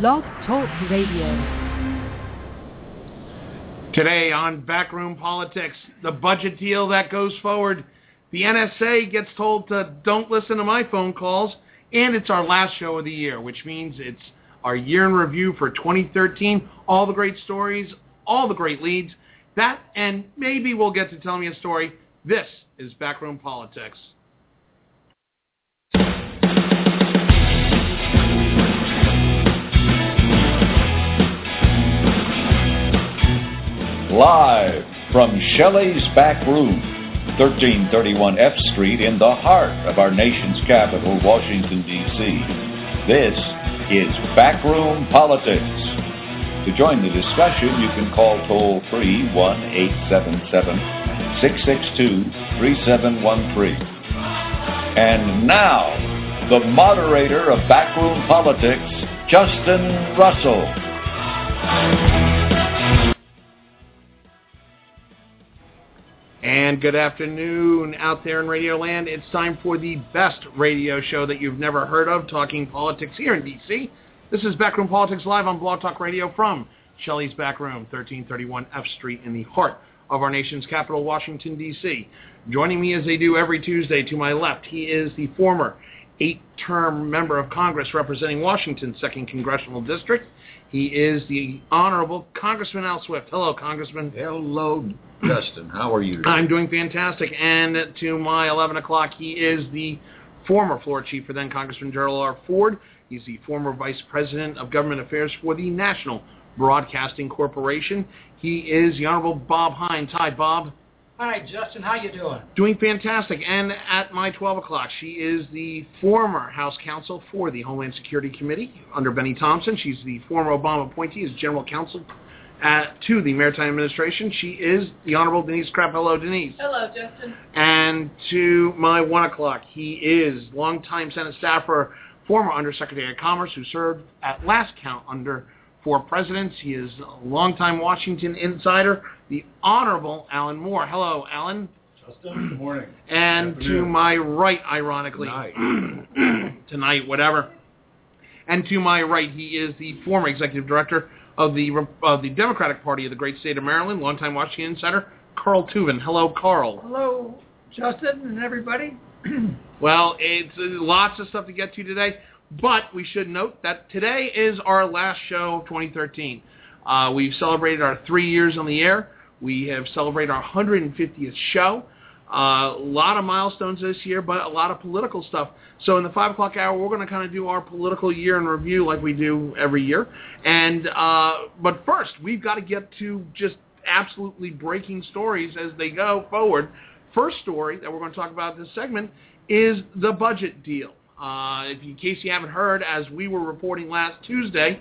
Blog Talk Radio. Today on Backroom Politics, the budget deal that goes forward. The NSA gets told to don't listen to my phone calls, and it's our last show of the year, which means it's our year in review for 2013. All the great stories, all the great leads. That, and maybe we'll get to tell me a story. This is Backroom Politics. Live from Shelley's Back Room, 1331 F Street in the heart of our nation's capital, Washington, D.C. This is Backroom Politics. To join the discussion, you can call toll free 1 877 662 3713. And now, the moderator of Backroom Politics, Justin Russell. And good afternoon out there in Radio Land. It's time for the best radio show that you've never heard of, talking politics here in D.C. This is Backroom Politics live on Blog Talk Radio from Shelley's Backroom, 1331 F Street in the heart of our nation's capital, Washington, D.C. Joining me as they do every Tuesday to my left, he is the former eight-term member of Congress representing Washington's 2nd Congressional District. He is the Honorable Congressman Al Swift. Hello, Congressman. Hello, Justin. How are you today? I'm doing fantastic. And to my 11 o'clock, he is the former floor chief for then Congressman Gerald R. Ford. He's the former vice president of government affairs for the National Broadcasting Corporation. He is the Honorable Bob Hines. Hi, Bob. Hi, Justin. How you doing? Doing fantastic. And at my 12 o'clock, she is the former House counsel for the Homeland Security Committee under Benny Thompson. She's the former Obama appointee as general counsel at, to the Maritime Administration. She is the Honorable Denise Krepp. Hello, Denise. Hello, Justin. And to my 1 o'clock, he is longtime Senate staffer, former Undersecretary of Commerce, who served at last count under four presidents. He is a longtime Washington insider, the Honorable Alan Moore. Hello, Alan. Justin, good morning. And Good to my right, ironically, tonight, whatever. And to my right, he is the former executive director of the of the Democratic Party of the great state of Maryland, longtime Washington insider, Carl Tuvin. Hello, Carl. Hello, Justin and everybody. Well, it's uh, lots of stuff to get to today, but we should note that today is our last show of 2013. Uh, we've celebrated our three years on the air. We have celebrated our 150th show. Uh, a lot of milestones this year, but a lot of political stuff. So in the 5 o'clock hour, we're going to kind of do our political year in review like we do every year. And uh, But first, we've got to get to just absolutely breaking stories as they go forward. First story that we're going to talk about in this segment is the budget deal. Uh, if, in case you haven't heard, as we were reporting last Tuesday,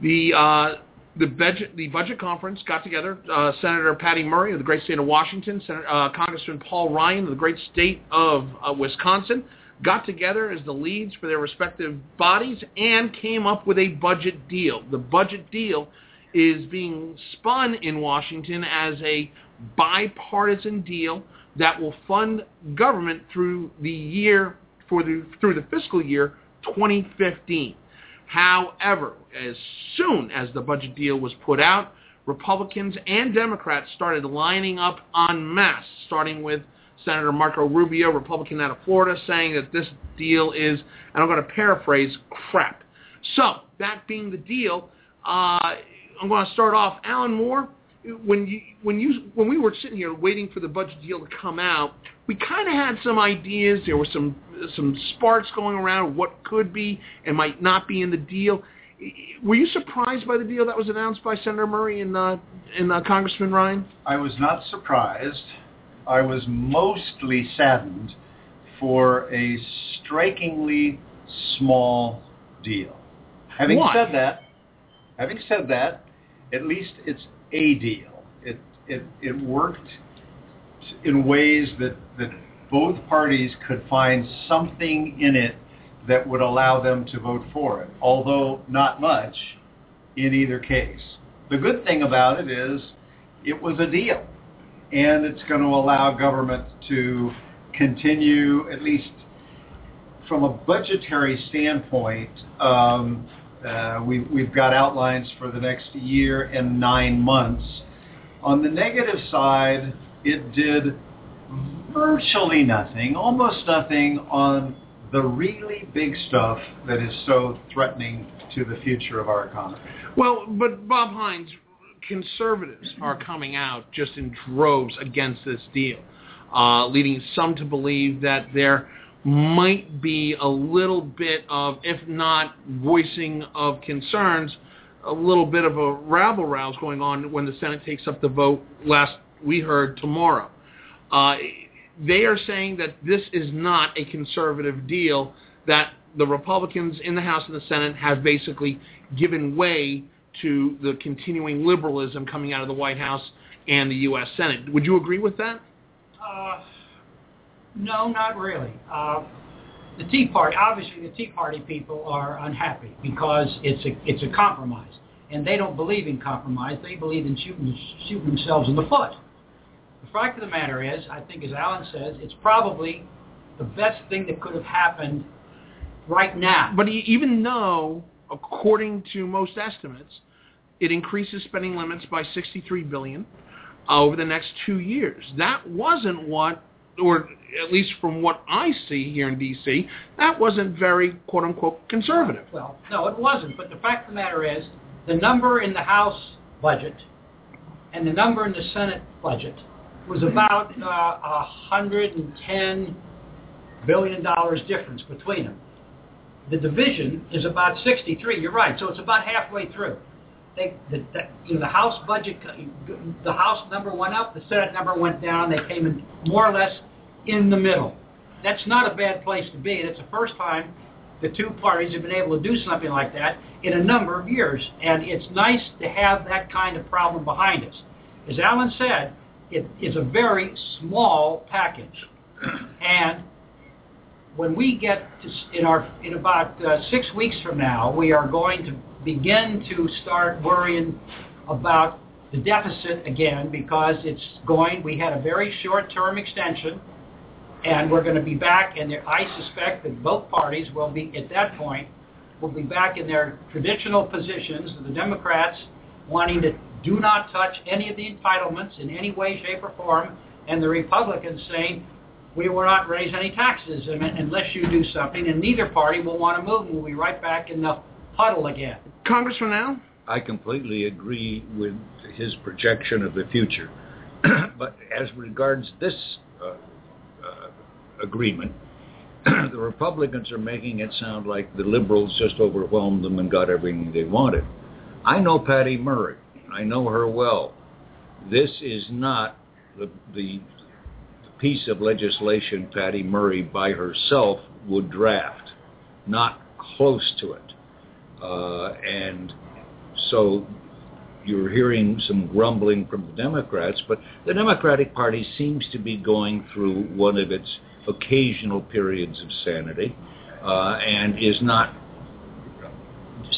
the uh, the budget the budget conference got together. Uh, Senator Patty Murray of the great state of Washington, Senator, uh, Congressman Paul Ryan of the great state of uh, Wisconsin, got together as the leads for their respective bodies and came up with a budget deal. The budget deal is being spun in Washington as a bipartisan deal that will fund government through the year for the through the fiscal year 2015. However, as soon as the budget deal was put out, Republicans and Democrats started lining up en masse, starting with Senator Marco Rubio, Republican out of Florida, saying that this deal is, and I'm going to paraphrase, crap. So, that being the deal, uh, I'm going to start off. Alan Moore, when you when you when we were sitting here waiting for the budget deal to come out, we kind of had some ideas. There were some some sparks going around what could be and might not be in the deal. Were you surprised by the deal that was announced by Senator Murray and uh, and uh, Congressman Ryan? I was not surprised. I was mostly saddened for a strikingly small deal. Having Why? said that, having said that, at least it's a deal. It it it worked in ways that that both parties could find something in it that would allow them to vote for it, although not much in either case. The good thing about it is it was a deal, and it's going to allow government to continue, at least from a budgetary standpoint, um, Uh, we, we've got outlines for the next year and nine months. On the negative side, it did virtually nothing, almost nothing on the really big stuff that is so threatening to the future of our economy. Well, but Bob Hines, conservatives are coming out just in droves against this deal, uh, leading some to believe that there might be a little bit of, if not voicing of concerns, a little bit of a rabble rouse going on when the Senate takes up the vote last we heard tomorrow. Uh, they are saying that this is not a conservative deal, that the Republicans in the House and the Senate have basically given way to the continuing liberalism coming out of the White House and the U.S. Senate. Would you agree with that? Uh, no, not really. Uh, the Tea Party, obviously, the Tea Party people are unhappy because it's a it's a compromise, and they don't believe in compromise. They believe in shooting shooting themselves in the foot. The fact of the matter is, I think, as Alan says, it's probably the best thing that could have happened right now. But even though, according to most estimates, it increases spending limits by 63 billion over the next two years, that wasn't what, or at least from what I see here in D.C., that wasn't very quote unquote conservative. Well, no, it wasn't. But the fact of the matter is, the number in the House budget and the number in the Senate budget was about uh, 110 billion dollars difference between them. The division is about 63. You're right. So it's about halfway through. They, the, the, you know, the House budget, the House number went up, the Senate number went down. They came in more or less in the middle. That's not a bad place to be, it's the first time the two parties have been able to do something like that in a number of years. And it's nice to have that kind of problem behind us. As Alan said, it is a very small package, and when we get to, in our in about uh, six weeks from now, we are going to begin to start worrying about the deficit again because it's going. We had a very short-term extension, and we're going to be back. And I suspect that both parties will be at that point will be back in their traditional positions. The Democrats wanting to do not touch any of the entitlements in any way, shape, or form, and the Republicans saying we will not raise any taxes unless you do something, and neither party will want to move, and we'll be right back in the puddle again. Congressman Al? I completely agree with his projection of the future. but as regards this uh, uh, agreement, the Republicans are making it sound like the liberals just overwhelmed them and got everything they wanted. I know Patty Murray. I know her well. This is not the, the piece of legislation Patty Murray by herself would draft, not close to it. Uh, and so you're hearing some grumbling from the Democrats, but the Democratic Party seems to be going through one of its occasional periods of sanity uh, and is not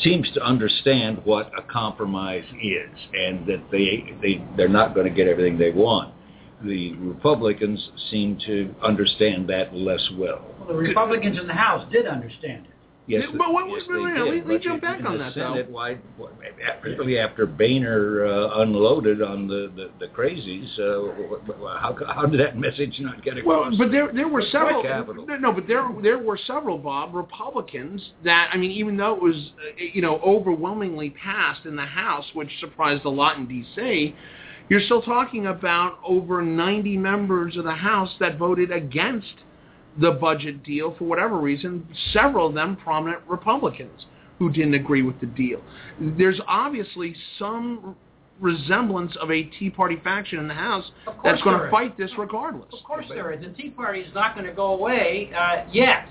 seems to understand what a compromise is and that they, they, they're not going to get everything they want. The Republicans seem to understand that less well. Well, the Republicans in the House did understand it. Yes, but what, yes, wait, wait, did, let me jump back on that, Senate, why, particularly after Boehner uh, unloaded on the, the, the crazies, uh, how, how did that message not get across? Well, but there there were several. No, but there there were several, Bob, Republicans that I mean, even though it was uh, you know overwhelmingly passed in the House, which surprised a lot in D.C. You're still talking about over 90 members of the House that voted against the budget deal for whatever reason, several of them prominent Republicans who didn't agree with the deal. There's obviously some resemblance of a Tea Party faction in the House that's going to fight this regardless. Of course there is. The Tea Party is not going to go away uh, yet,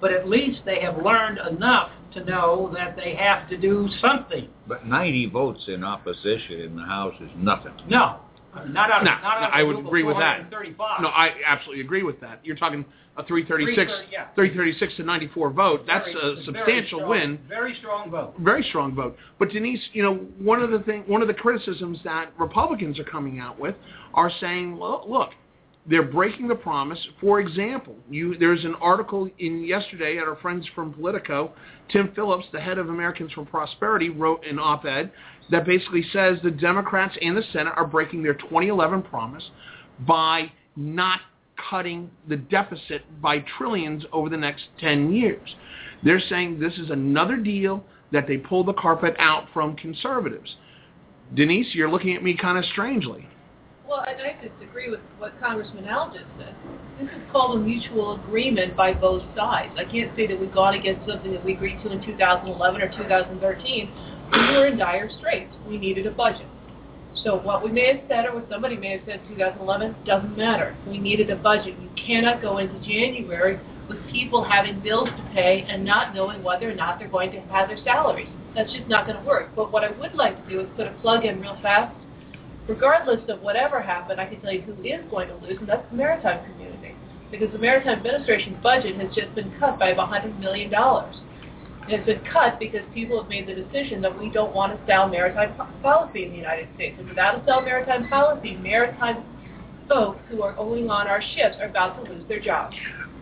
but at least they have learned enough to know that they have to do something. But 90 votes in opposition in the House is nothing. No. Not out of, no, not out no, I would agree with that. 35. No, I absolutely agree with that. You're talking a 336, 330, yeah. 336 to 94 vote. That's Very- a substantial strong- win. Very strong vote. Very strong vote. But Denise, you know, one of the thing, one of the criticisms that Republicans are coming out with are saying, well, look, they're breaking the promise. For example, you, there's an article in yesterday at our friends from Politico. Tim Phillips, the head of Americans for Prosperity, wrote an op-ed that basically says the Democrats and the Senate are breaking their 2011 promise by not cutting the deficit by trillions over the next 10 years. They're saying this is another deal that they pull the carpet out from conservatives. Denise, you're looking at me kind of strangely. Well, and I disagree with what Congressman Al just said. This is called a mutual agreement by both sides. I can't say that we've gone against something that we agreed to in 2011 or 2013. We were in dire straits. We needed a budget. So what we may have said or what somebody may have said in 2011 doesn't matter. We needed a budget. You cannot go into January with people having bills to pay and not knowing whether or not they're going to have their salaries. That's just not going to work. But what I would like to do is put a plug in real fast. Regardless of whatever happened, I can tell you who is going to lose, and that's the maritime community. Because the Maritime Administration's budget has just been cut by about $100 million. And it's been cut because people have made the decision that we don't want a sound maritime policy in the United States. And without a sound maritime policy, maritime folks who are owning on our ships are about to lose their jobs.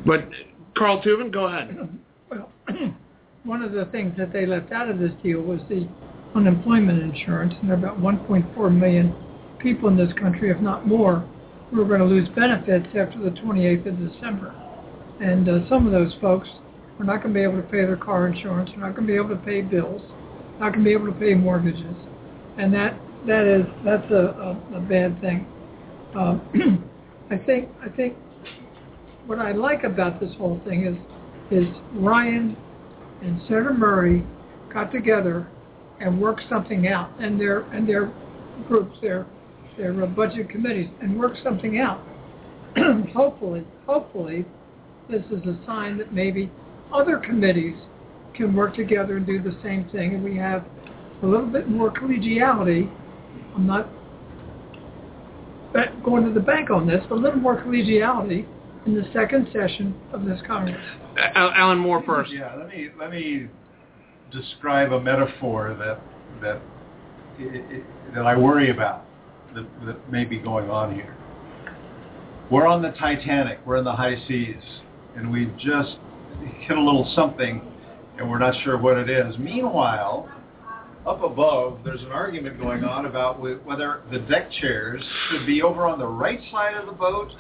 But Carl Tubin, go ahead. Well, one of the things that they left out of this deal was the unemployment insurance, and there are about 1.4 million people in this country, if not more, who are going to lose benefits after the 28th of December. And uh, some of those folks are not going to be able to pay their car insurance, We're not going to be able to pay bills, not going to be able to pay mortgages, and that that is that's a, a, a bad thing. Uh, I think I think what I like about this whole thing is is Ryan and Senator Murray got together and worked something out, and their and their groups, their their uh, budget committees, and worked something out. hopefully, hopefully, this is a sign that maybe other committees can work together and do the same thing, and we have a little bit more collegiality. I'm not going to the bank on this, but a little more collegiality in the second session of this Congress. Alan Moore first. Yeah, let me let me describe a metaphor that that it, it, that I worry about that, that may be going on here. We're on the Titanic. We're in the high seas, and we've just hit a little something, and we're not sure what it is. Meanwhile, up above, there's an argument going on about whether the deck chairs should be over on the right side of the boat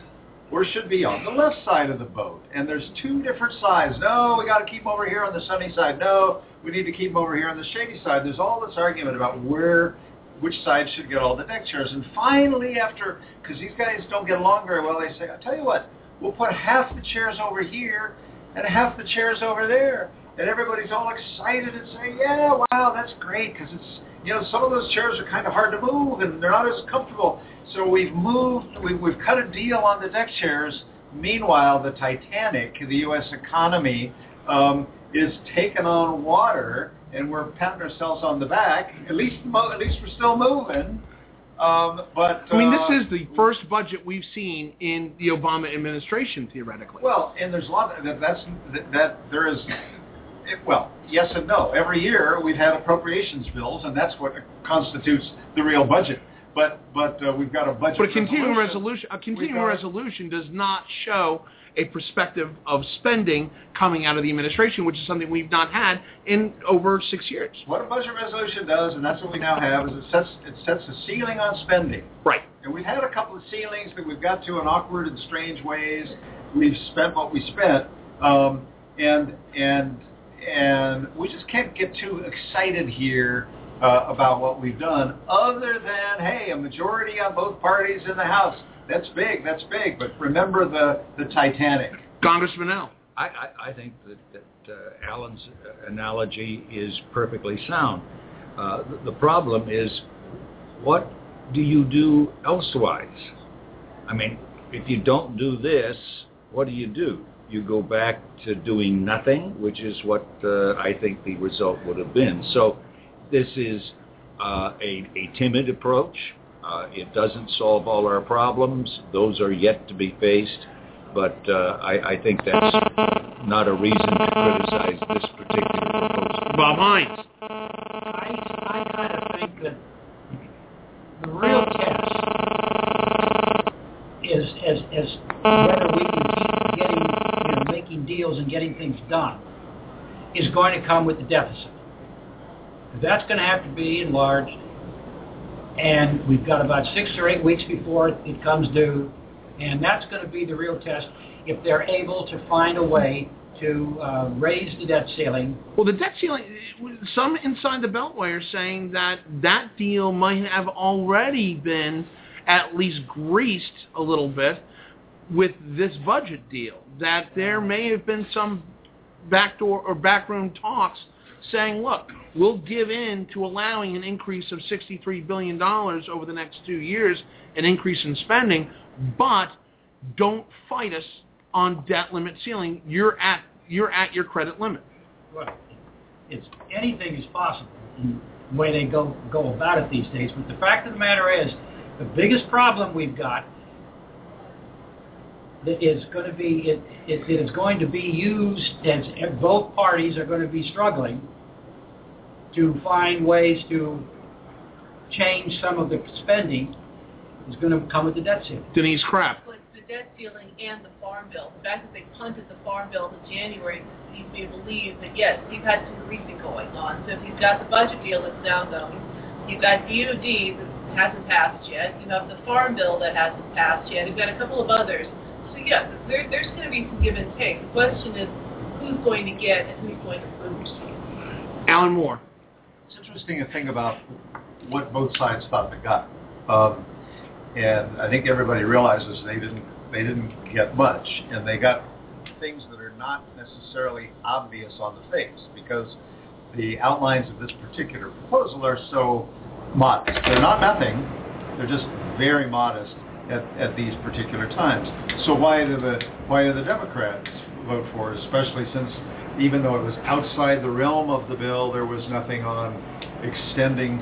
or should be on the left side of the boat. And there's two different sides. No, we got to keep them over here on the sunny side. No, we need to keep them over here on the shady side. There's all this argument about where, which side should get all the deck chairs. And finally, after, because these guys don't get along very well, they say, I tell you what, we'll put half the chairs over here and half the chairs over there. And everybody's all excited and saying, yeah, wow, that's great because it's, you know, some of those chairs are kind of hard to move and they're not as comfortable. So we've moved, we, we've cut a deal on the deck chairs. Meanwhile, the Titanic, the U.S. economy, um, is taking on water, and we're patting ourselves on the back. At least, at least we're still moving. Um, but I mean, uh, this is the first budget we've seen in the Obama administration, theoretically. Well, and there's a lot that that's that, that there is. It, well, yes and no. Every year we've had appropriations bills, and that's what constitutes the real budget. But but uh, we've got a budget. But a continuing resolution. resolution, a continuing resolution does not show a perspective of spending coming out of the administration, which is something we've not had in over six years. What a budget resolution does, and that's what we now have, is it sets it sets a ceiling on spending. Right. And we've had a couple of ceilings that we've got to in awkward and strange ways. We've spent what we spent, um, and and and we just can't get too excited here uh, about what we've done. Other than hey, a majority on both parties in the House. That's big. That's big. But remember the the Titanic. Congressman Al. I, I, I think that, that uh, Alan's analogy is perfectly sound. Uh, the, the problem is, what do you do elsewise? I mean, if you don't do this, what do you do? You go back to doing nothing, which is what uh, I think the result would have been. So this is uh, a, a timid approach. Uh, it doesn't solve all our problems. Those are yet to be faced. But uh, I, I think that's not a reason to criticize this particular proposal. Bob Hines. I, I kind of think that the real test is, as, as whether we can keep getting, you know, making deals and getting things done, is going to come with the deficit. That's going to have to be enlarged, and we've got about six or eight weeks before it comes due, and that's going to be the real test if they're able to find a way to uh, raise the debt ceiling. Well, the debt ceiling, some inside the Beltway are saying that that deal might have already been at least greased a little bit with this budget deal. That there may have been some backdoor or backroom talks saying, look, we'll give in to allowing an increase of $63 billion over the next two years, an increase in spending, but don't fight us on debt limit ceiling. You're at you're at your credit limit. Well, it's anything is possible in the way they go go about it these days. But the fact of the matter is, the biggest problem we've got is going to be it, it, it is going to be used as both parties are going to be struggling to find ways to change some of the spending is going to come with the debt ceiling. Denise Krepp. But the debt ceiling and the farm bill, the fact that they punted the farm bill to January leads me to believe that yes, you've had some greasing going on. So if he's got the budget deal that's now going, you've got DOD that hasn't passed yet, you have the farm bill that hasn't passed yet, you've got a couple of others. So yes, there, there's going to be some give and take. The question is who's going to get and who's going to lose. Alan Moore. It's interesting to think about what both sides thought they got. Um, and I think everybody realizes they didn't they didn't get much, and they got things that are not necessarily obvious on the face because the outlines of this particular proposal are so modest. They're not nothing; they're just very modest at, at these particular times. So why do the why do the Democrats vote for it, especially since even though it was outside the realm of the bill, there was nothing on extending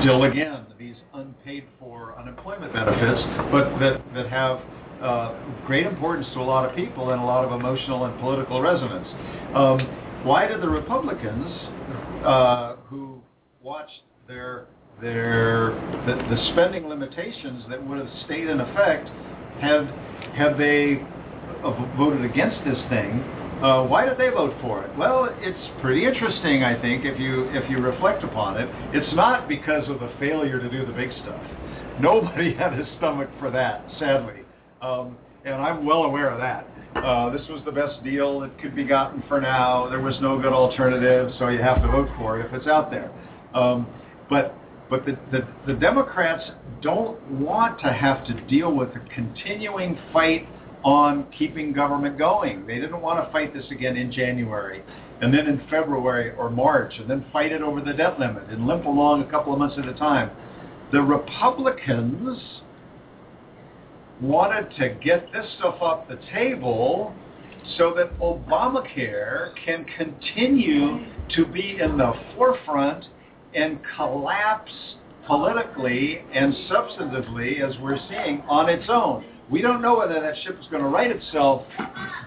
still again these unpaid for unemployment benefits, but that, that have uh, great importance to a lot of people and a lot of emotional and political resonance. Um, why did the Republicans, uh, who watched their their the, the spending limitations that would have stayed in effect, have have they uh, voted against this thing? Uh, why did they vote for it? Well, it's pretty interesting, I think, if you if you reflect upon it. It's not because of the failure to do the big stuff. Nobody had a stomach for that, sadly, um, and I'm well aware of that. Uh, this was the best deal that could be gotten for now. There was no good alternative, so you have to vote for it if it's out there. Um, but but the, the, the Democrats don't want to have to deal with the continuing fight on keeping government going. They didn't want to fight this again in January and then in February or March and then fight it over the debt limit and limp along a couple of months at a time. The Republicans wanted to get this stuff off the table so that Obamacare can continue to be in the forefront and collapse politically and substantively as we're seeing on its own. We don't know whether that ship is going to right itself,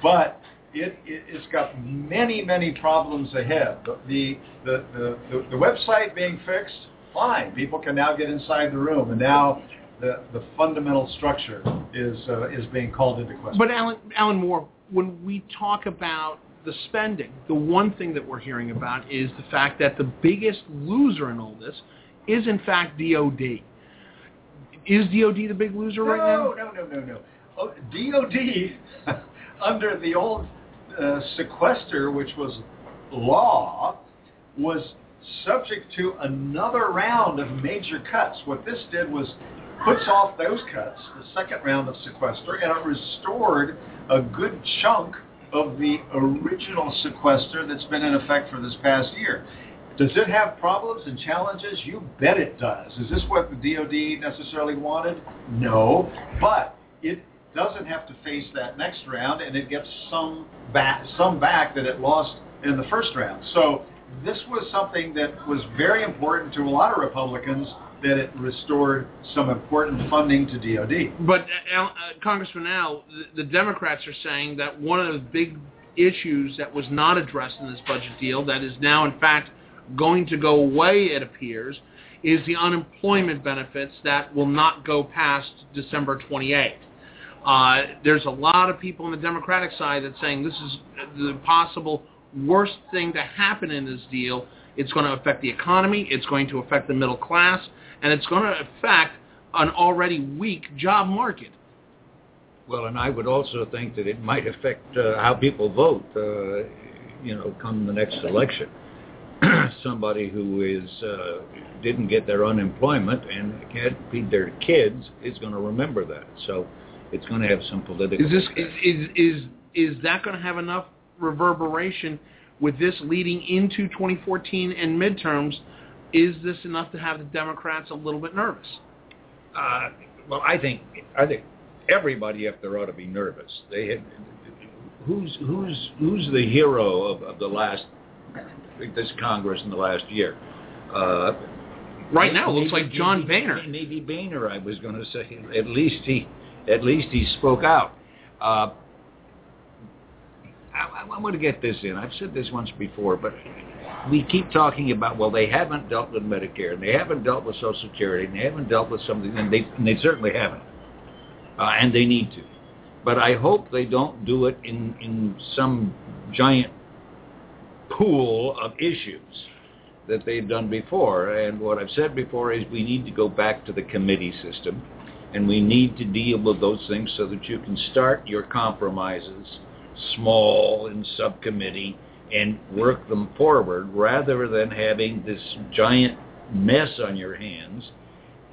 but it, it, has got many, many problems ahead. The, the, the, the, the website being fixed, fine. People can now get inside the room, and now the, the fundamental structure is, uh, is being called into question. But Alan, Alan Moore, when we talk about the spending, the one thing that we're hearing about is the fact that the biggest loser in all this is in fact DOD. Is DOD the big loser no, right now? No, no, no, no, oh, DOD, under the old uh, sequester, which was law, was subject to another round of major cuts. What this did was puts off those cuts, the second round of sequester, and it restored a good chunk of the original sequester that's been in effect for this past year. Does it have problems and challenges? You bet it does. Is this what the DoD necessarily wanted? No, but it doesn't have to face that next round, and it gets some back, some back that it lost in the first round. So this was something that was very important to a lot of Republicans that it restored some important funding to DoD. But uh, uh, Congressman Al, the, the Democrats are saying that one of the big issues that was not addressed in this budget deal, that is now in fact going to go away, it appears, is the unemployment benefits that will not go past December 28th. Uh, there's a lot of people on the Democratic side that's saying this is the possible worst thing to happen in this deal. It's going to affect the economy. It's going to affect the middle class, and it's going to affect an already weak job market. Well, and I would also think that it might affect uh, how people vote. Uh, you know, come the next election, somebody who is uh, didn't get their unemployment and can't feed their kids is going to remember that. So it's going to have some political. Is this effect. is is is that going to have enough reverberation with this leading into 2014 and midterms? Is this enough to have the Democrats a little bit nervous? Uh, well, I think I think everybody up there ought to be nervous. They had, who's who's who's the hero of, of the last this Congress in the last year? Uh, Right now, it looks maybe- like John maybe- Boehner. Maybe Boehner, I was going to say. At least he, at least he spoke out. Uh, I, I want to get this in. I've said this once before, but we keep talking about well, they haven't dealt with Medicare, and they haven't dealt with Social Security, and they haven't dealt with something, and they and they certainly haven't, uh, and they need to. But I hope they don't do it in in some giant pool of issues that they've done before. And what I've said before is we need to go back to the committee system, and we need to deal with those things so that you can start your compromises small in subcommittee and work them forward rather than having this giant mess on your hands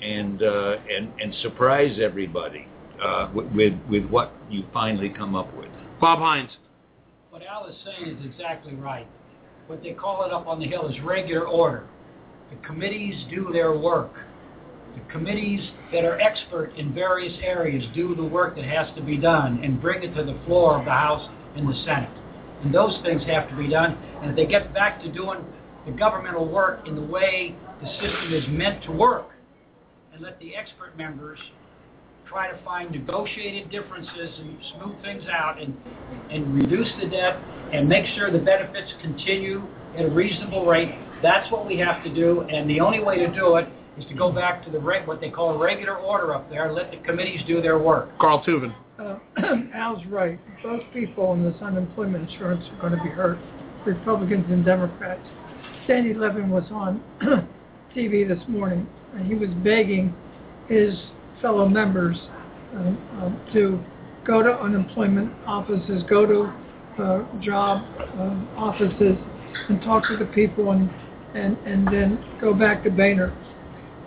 and uh, and and surprise everybody uh, with, with with what you finally come up with. Bob Hines. What Al is saying is exactly right. What they call it up on the Hill is regular order. The committees do their work. The committees that are expert in various areas do the work that has to be done and bring it to the floor of the House and the Senate. And those things have to be done. And if they get back to doing the governmental work in the way the system is meant to work, and let the expert members try to find negotiated differences and smooth things out and, and reduce the debt and make sure the benefits continue at a reasonable rate. That's what we have to do, and the only way to do it is to go back to the reg, what they call regular order up there, and let the committees do their work. Carl Tuvin. Uh, Al's right. Both people in this unemployment insurance are going to be hurt, Republicans and Democrats. Sandy Levin was on TV this morning, and he was begging his fellow members um, um, to go to unemployment offices, go to uh, job um, offices, and talk to the people, and, and, and then go back to Boehner.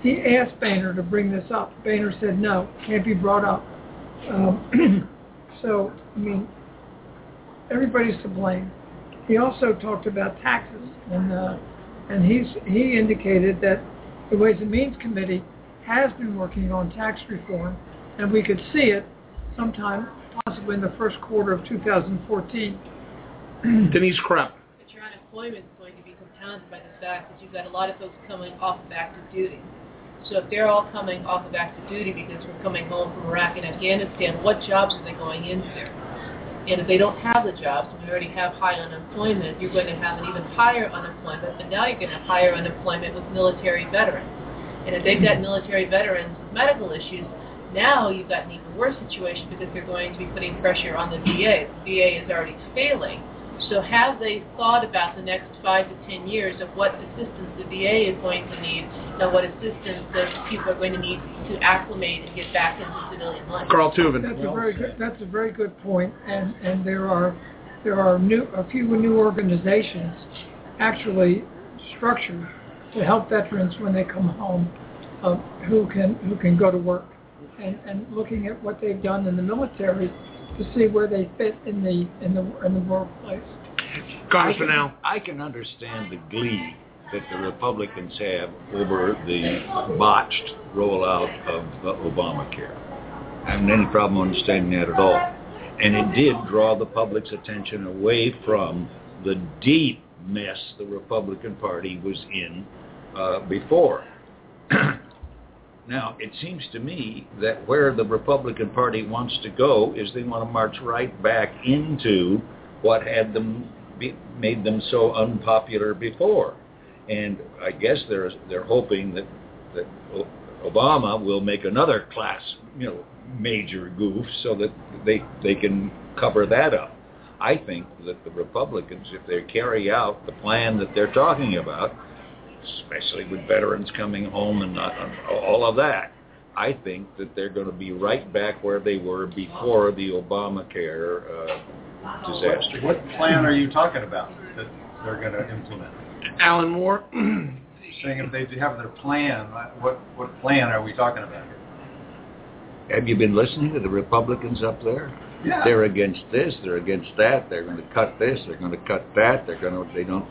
He asked Boehner to bring this up. Boehner said, no, can't be brought up. Um, so, I mean, everybody's to blame. He also talked about taxes, and uh, and he's he indicated that the Ways and Means Committee has been working on tax reform, and we could see it sometime, possibly in the first quarter of 2014. Denise Krepp. But your unemployment is going to be compounded by the fact that you've got a lot of folks coming off of active duty. So if they're all coming off of active duty because we're coming home from Iraq and Afghanistan, what jobs are they going into? And if they don't have the jobs, and we already have high unemployment, you're going to have an even higher unemployment, but now you're going to have higher unemployment with military veterans. And if they've got military veterans with medical issues, now you've got an even worse situation because they're going to be putting pressure on the VA. The VA is already failing. So have they thought about the next five to ten years of what assistance the VA is going to need and what assistance that people are going to need to acclimate and get back into civilian life? Carl Tuvin. That's a very good. That's a very good point, and and there are there are new a few new organizations actually structured to help veterans when they come home, uh, who can who can go to work, and and looking at what they've done in the military to see where they fit in the in the in the workplace. Congressman Al. I can understand the glee that the Republicans have over the botched rollout of uh, Obamacare. I haven't any problem understanding that at all. And it did draw the public's attention away from the deep mess the Republican Party was in uh, before. now, it seems to me that where the Republican Party wants to go is they want to march right back into what had them be, made them so unpopular before. And I guess they're they're hoping that that Obama will make another class, you know, major goof so that they they can cover that up. I think that the Republicans, if they carry out the plan that they're talking about, especially with veterans coming home and not, all of that, I think that they're going to be right back where they were before the Obamacare uh, disaster. What plan are you talking about that they're going to implement? Alan Moore, Saying if they have their plan, what what plan are we talking about here? Have you been listening to the Republicans up there? Yeah. They're against this. They're against that. They're going to cut this. They're going to cut that. They're going to. They don't.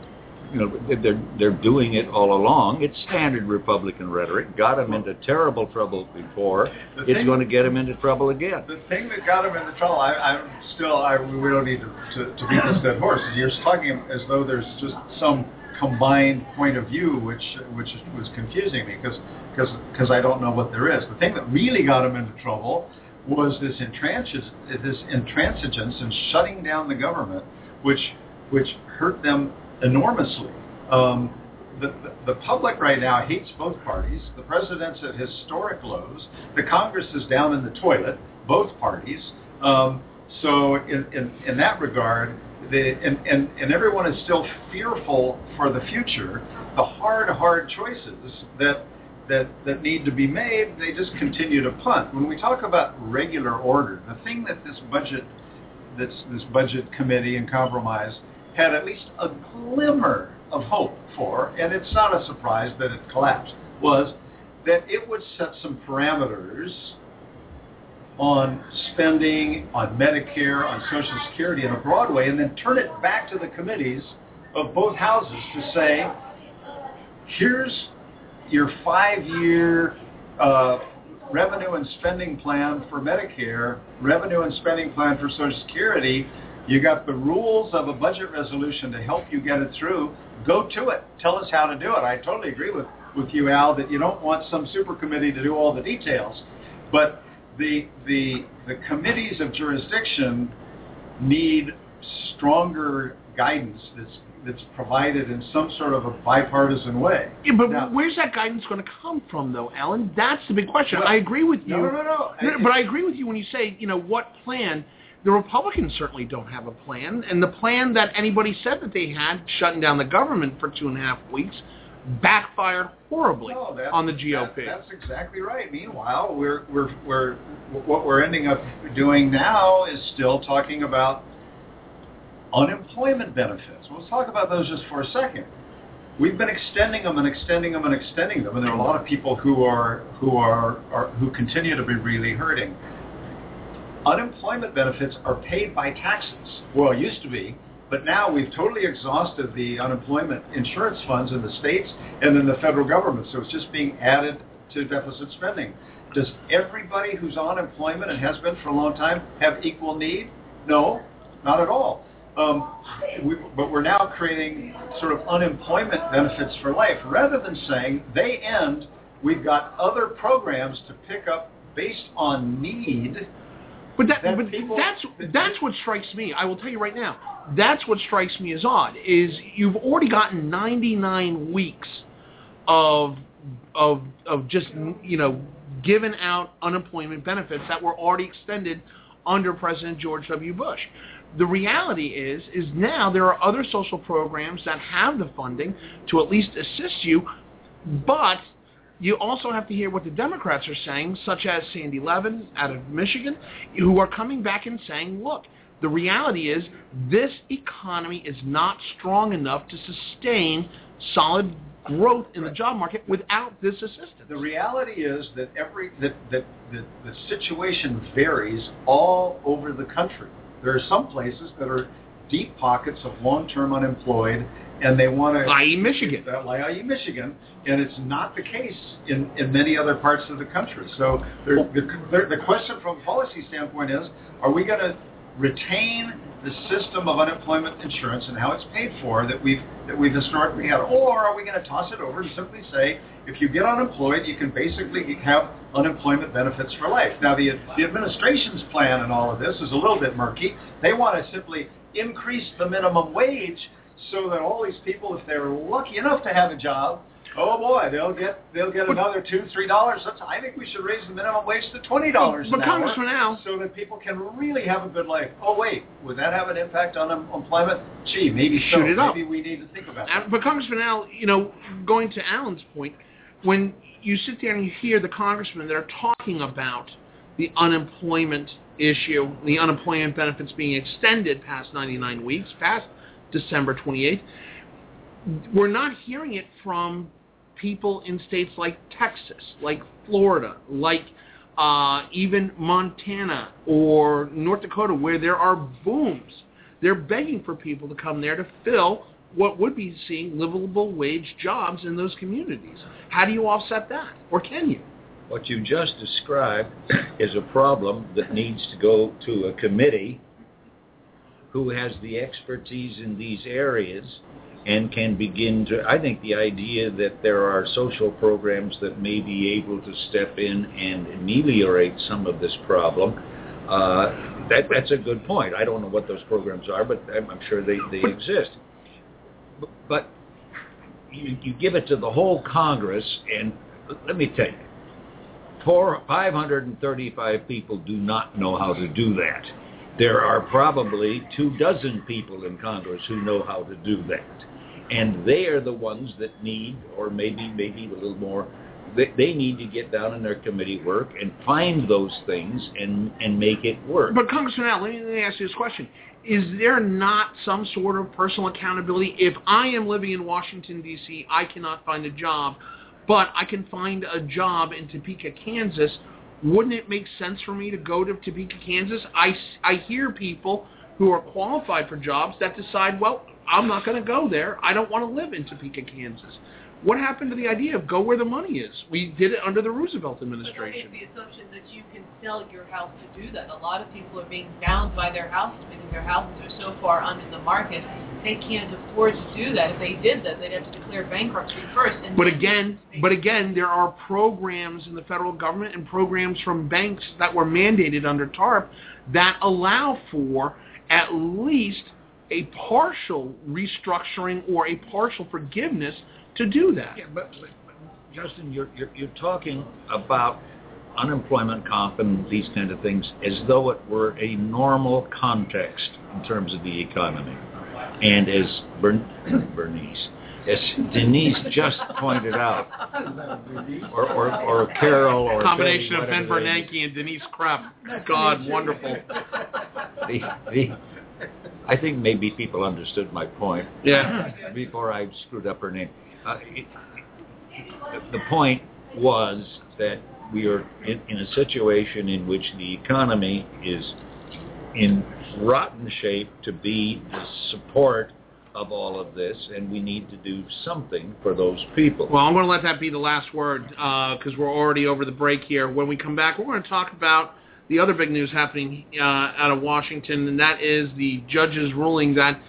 You know, they're they're doing it all along. It's standard Republican rhetoric. Got them into terrible trouble before. The It's thing- going to get them into trouble again. The thing that got him into trouble, I, I'm still, I, we don't need to, to, to beat this dead horse. You're talking as though there's just some combined point of view, which which was confusing me because because because I don't know what there is. The thing that really got him into trouble was this intransigence, this intransigence and shutting down the government, which which hurt them enormously. Um, the, the, the public right now hates both parties. The president's at historic lows. The Congress is down in the toilet, both parties. Um, so in, in, in that regard, the, and, and, and everyone is still fearful for the future. The hard, hard choices that that, that need to be made, they just continue to punt. When we talk about regular order, the thing that this budget, this, this budget committee and compromise had at least a glimmer of hope for, and it's not a surprise that it collapsed, was that it would set some parameters on spending, on Medicare, on Social Security in a broad way, and then turn it back to the committees of both houses to say, here's your five-year uh, revenue and spending plan for Medicare, revenue and spending plan for Social Security. You got the rules of a budget resolution to help you get it through. Go to it. Tell us how to do it. I totally agree with, with you, Al, that you don't want some super committee to do all the details. But the, the, the committees of jurisdiction need stronger guidance that's that's provided in some sort of a bipartisan way. Yeah, but Now- where's that guidance going to come from, though, Alan? That's the big question. Well, I agree with you. No, no, no, no. but I agree with you when you say, you know, what plan? The Republicans certainly don't have a plan, and the plan that anybody said that they had, shutting down the government for two and a half weeks, backfired horribly No, on the that- GOP. that's exactly right. Meanwhile, we're we're we're what we're ending up doing now is still talking about unemployment benefits. Let's talk about those just for a second. We've been extending them and extending them and extending them, and there are a lot of people who are who are, are who continue to be really hurting. Unemployment benefits are paid by taxes. Well, it used to be, but now we've totally exhausted the unemployment insurance funds in the states and in the federal government. So it's just being added to deficit spending. Does everybody who's on unemployment and has been for a long time have equal need? No, not at all. Um, we, but we're now creating sort of unemployment benefits for life rather than saying they end. We've got other programs to pick up based on need. But that, that but people- that's that's what strikes me. I will tell you right now. That's what strikes me as odd. Is you've already gotten 99 weeks of of of just you know given out unemployment benefits that were already extended under President George W. Bush. The reality is is now there are other social programs that have the funding to at least assist you, but you also have to hear what the Democrats are saying, such as Sandy Levin out of Michigan, who are coming back and saying, look, the reality is this economy is not strong enough to sustain solid growth in the job market without this assistance. The reality is that every that that the, the situation varies all over the country. There are some places that are deep pockets of long-term unemployed, and they want to i.e. Michigan. like i.e. Michigan, and it's not the case in, in many other parts of the country. So there, the, the, the question from a policy standpoint is, are we going to retain the system of unemployment insurance and how it's paid for that we've that we've historically had, or are we going to toss it over and simply say, if you get unemployed, you can basically have unemployment benefits for life? Now, the the administration's plan and all of this is a little bit murky. They want to simply increase the minimum wage so that all these people, if they're lucky enough to have a job, Oh boy, they'll get they'll get another two three dollars. I think we should raise the minimum wage to twenty dollars But an hour, Al- so that people can really have a good life. Oh wait, would that have an impact on em- employment? Gee, maybe so. Shoot it up. Maybe we need to think about that. But Congressman Al, you know, going to Alan's point, when you sit there and you hear the congressmen that are talking about the unemployment issue, the unemployment benefits being extended past 99 weeks, past December 28th, we're not hearing it from people in states like Texas, like Florida, like uh, even Montana or North Dakota, where there are booms. They're begging for people to come there to fill what would be seeing livable wage jobs in those communities. How do you offset that? Or can you? What you've just described is a problem that needs to go to a committee who has the expertise in these areas and can begin to, I think the idea that there are social programs that may be able to step in and ameliorate some of this problem, uh, that, that's a good point. I don't know what those programs are, but I'm, I'm sure they, they exist. But, you, you give it to the whole Congress, and let me tell you, four, 535 people do not know how to do that. There are probably two dozen people in Congress who know how to do that. And they are the ones that need, or maybe maybe a little more, they, they need to get down in their committee work and find those things and, and make it work. But Congressman me, let me ask you this question. Is there not some sort of personal accountability? If I am living in Washington, D.C., I cannot find a job, but I can find a job in Topeka, Kansas, wouldn't it make sense for me to go to Topeka, Kansas? I, I hear people who are qualified for jobs that decide, well, I'm not going to go there. I don't want to live in Topeka, Kansas. What happened to the idea of go where the money is? We did it under the Roosevelt administration. don't the assumption that you can sell your house to do that. A lot of people are being bound by their houses because their houses are so far under the market, they can't afford to do that. If they did that, they'd have to declare bankruptcy first. But again, but again, there are programs in the federal government and programs from banks that were mandated under TARP that allow for at least a partial restructuring or a partial forgiveness to do that. Yeah, but, but, but Justin, you're, you're you're talking about unemployment comp and these kind of things as though it were a normal context in terms of the economy. And as Bern, Bernice, as Denise just pointed out, or or, or Carol or Combination Betty, of Ben Bernanke and Denise Krepp. God, wonderful. the, the, I think maybe people understood my point Yeah. before I screwed up her name. Uh, the, point was that we are in, in a situation in which the economy is in rotten shape to be the support of all of this, and we need to do something for those people. Well, I'm going to let that be the last word because we're already over the break here. When we come back, we're going to talk about the other big news happening uh, out of Washington, and that is the judge's ruling that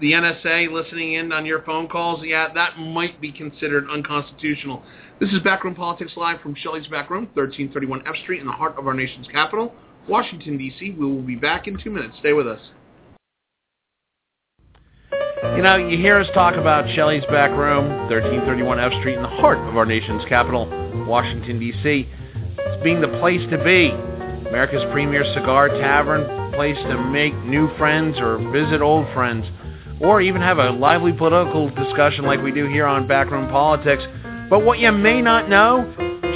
the NSA listening in on your phone calls, yeah, that might be considered unconstitutional. This is Backroom Politics Live from Shelley's Backroom, 1331 F Street in the heart of our nation's capital, Washington, D.C. We will be back in two minutes. Stay with us. You know, you hear us talk about Shelley's Backroom, 1331 F Street in the heart of our nation's capital, Washington, D.C. It's being the place to be. America's premier cigar tavern, place to make new friends or visit old friends, or even have a lively political discussion like we do here on Backroom Politics. But what you may not know,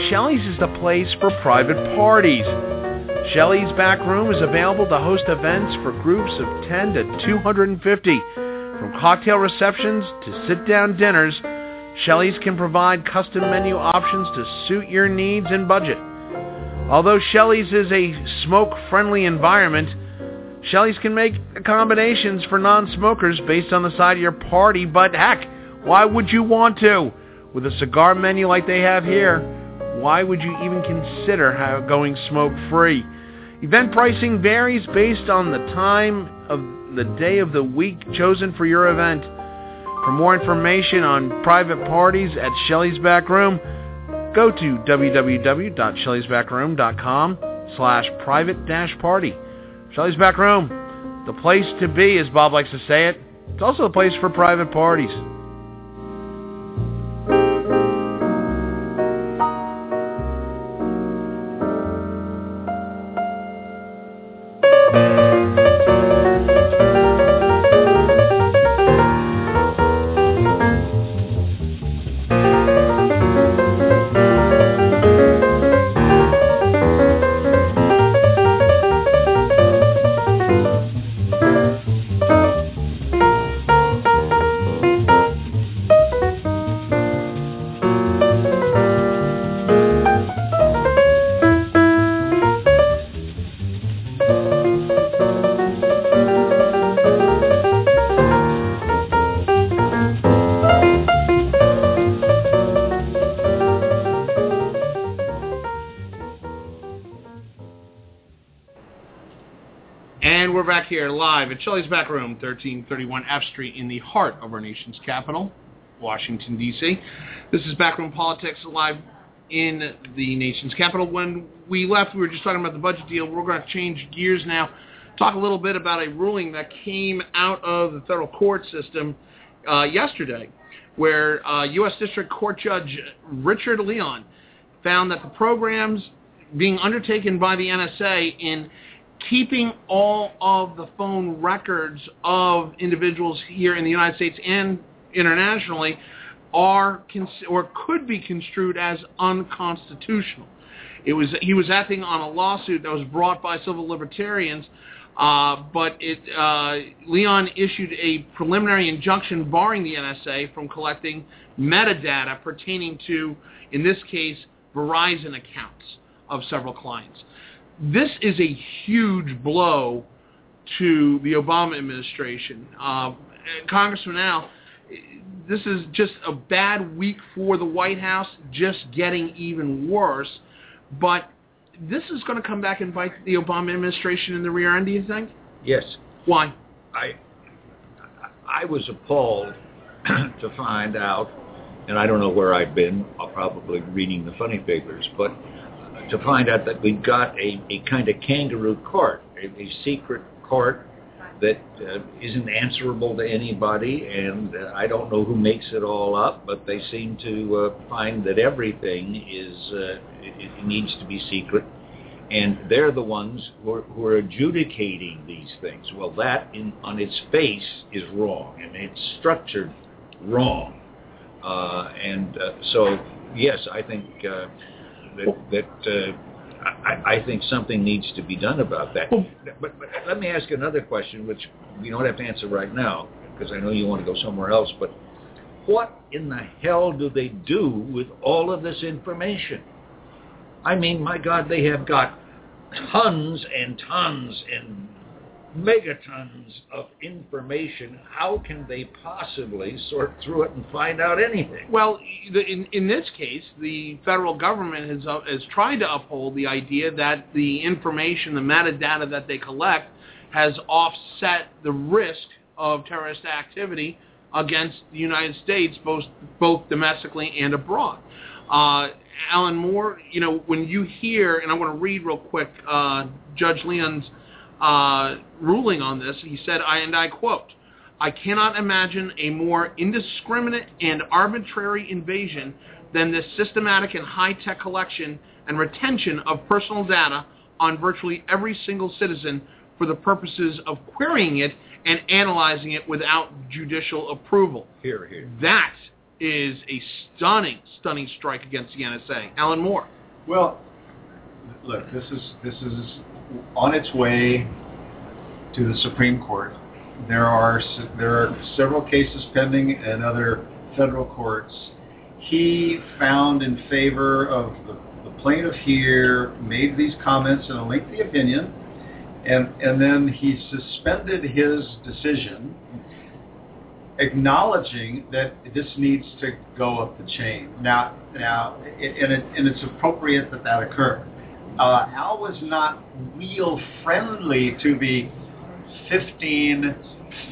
Shelley's is the place for private parties. Shelley's Back Room is available to host events for groups of 10 to 250. From cocktail receptions to sit-down dinners, Shelley's can provide custom menu options to suit your needs and budget. Although Shelley's is a smoke-friendly environment, Shelley's can make accommodations for non-smokers based on the side of your party, but heck, why would you want to? With a cigar menu like they have here, why would you even consider going smoke-free? Event pricing varies based on the time of the day of the week chosen for your event. For more information on private parties at Shelley's Back Room, go to www.shelleysbackroom.com slash private Shelley's Back Room, the place to be, as Bob likes to say it. It's also a place for private parties. Here live at Shelley's Back Room, 1331 F Street, in the heart of our nation's capital, Washington, D.C. This is Backroom Politics live in the nation's capital. When we left, we were just talking about the budget deal. We're going to change gears now, talk a little bit about a ruling that came out of the federal court system uh, yesterday, where uh, U.S. District Court Judge Richard Leon found that the programs being undertaken by the NSA in keeping all of the phone records of individuals here in the United States and internationally are or could be construed as unconstitutional. It was he was acting on a lawsuit that was brought by civil libertarians, uh, but it uh, Leon issued a preliminary injunction barring the NSA from collecting metadata pertaining to, in this case, Verizon accounts of several clients. This is a huge blow to the Obama administration. Uh, Congressman Al, this is just a bad week for the White House, just getting even worse. But this is going to come back and bite the Obama administration in the rear end, do you think? Yes. Why? I I was appalled to find out, and I don't know where I've been, I'll probably reading the funny papers, but to find out that we've got a, a kind of kangaroo court, a, a secret court that uh, isn't answerable to anybody, and uh, I don't know who makes it all up, but they seem to uh, find that everything is uh, it, it needs to be secret, and they're the ones who are, who are adjudicating these things. Well, that in, on its face is wrong, and it's structured wrong, uh, and uh, so yes, I think uh, that that. Uh, I, I think something needs to be done about that. But, but let me ask another question, which you don't have to answer right now, because I know you want to go somewhere else. But what in the hell do they do with all of this information? I mean, my God, they have got tons and tons and megatons of information. How can they possibly sort through it and find out anything? Well, in in this case, the federal government has uh, has tried to uphold the idea that the information, the metadata that they collect, has offset the risk of terrorist activity against the United States, both both domestically and abroad. Uh, Alan Moore, you know, when you hear, and I want to read real quick, uh, Judge Leon's uh, ruling on this, he said, I and I quote, I cannot imagine a more indiscriminate and arbitrary invasion than this systematic and high-tech collection and retention of personal data on virtually every single citizen for the purposes of querying it and analyzing it without judicial approval. Here, here. That is a stunning, stunning strike against the NSA. Alan Moore. Well, look, this is this is on its way to the Supreme Court. There are there are several cases pending in other federal courts. He found in favor of the, the plaintiff here, made these comments in a lengthy opinion, and and then he suspended his decision, acknowledging that this needs to go up the chain. Now, now, and, it, and it's appropriate that that occur. Uh, Al was not real friendly to the 15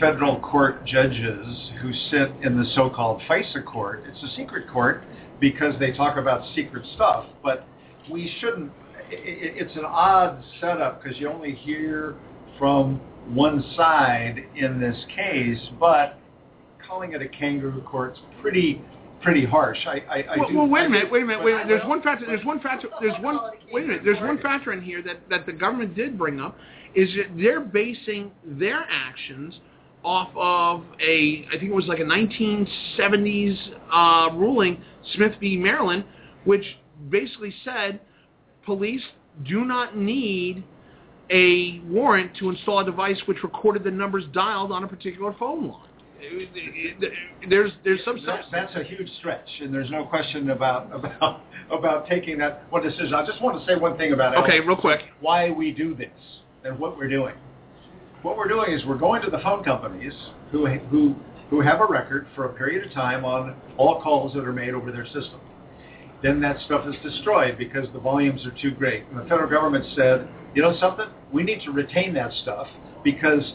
federal court judges who sit in the so-called FISA court. It's a secret court because they talk about secret stuff, but we shouldn't. It's an odd setup because you only hear from one side in this case, but calling it a kangaroo court's pretty pretty harsh. I, I, I well, do, well, wait a minute, wait a minute, wait a minute. There's one factor. There's one factor. There's one. Wait a minute. There's one factor in here that that the government did bring up is that they're basing their actions off of a I think it was like a 1970s uh, ruling, Smith v. Maryland, which basically said police do not need a warrant to install a device which recorded the numbers dialed on a particular phone line. There's there's some That, that's a huge stretch, and there's no question about about about taking that one decision. I just want to say one thing about it. Okay, real quick. Why we do this and what we're doing. What we're doing is we're going to the phone companies who who who have a record for a period of time on all calls that are made over their system, then that stuff is destroyed because the volumes are too great. And the federal government said, you know something, we need to retain that stuff because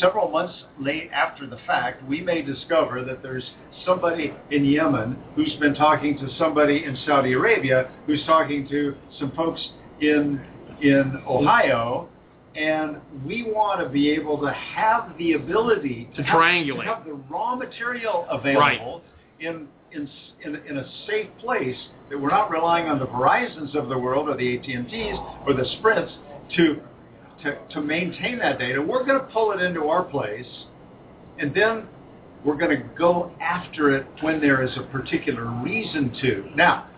several months late after the fact, we may discover that there's somebody in Yemen who's been talking to somebody in Saudi Arabia who's talking to some folks in in Ohio, and we want to be able to have the ability To have- triangulate. to have the raw material available in, in in in a safe place that we're not relying on the Verizons of the world or the AT&Ts or the Sprints to to, to maintain that data. We're going to pull it into our place, and then we're going to go after it when there is a particular reason to. Now,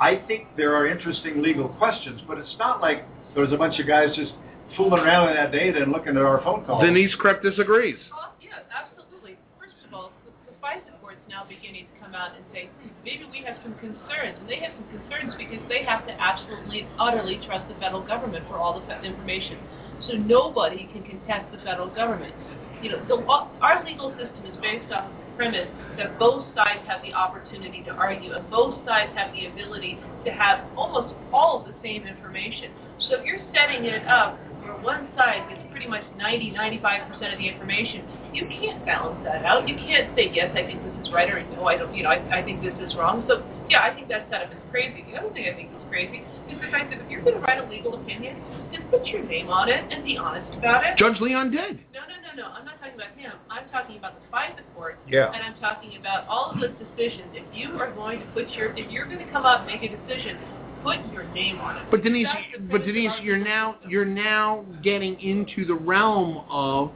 I think there are interesting legal questions, but it's not like there's a bunch of guys just fooling around with that data and looking at our phone calls. Denise Krepp disagrees. Well, yeah, absolutely. First of all, the, the FISA court's now beginning to come out and say, maybe we have some concerns. And they have some concerns because they have to absolutely, utterly trust the federal government for all the fe- information. So nobody can contest the federal government. You know, the, our legal system is based off the premise that both sides have the opportunity to argue and both sides have the ability to have almost all of the same information. So if you're setting it up where one side gets pretty much 90, 95% of the information, you can't balance that out. You can't say, yes, I think this is right, or no, I don't, you know, I, I think this is wrong. So, yeah, I think that setup is crazy. The other thing I think is crazy is the fact that if you're going to write a legal opinion, just put your name on it and be honest about it. Judge Leon did. No, no, no, no. I'm not talking about him. I'm talking about the FISA court. Yeah. And I'm talking about all of the decisions. If you are going to put your, if you're going to come up and make a decision, put your name on it. But Denise, but Denise, you're now system. you're now getting into the realm of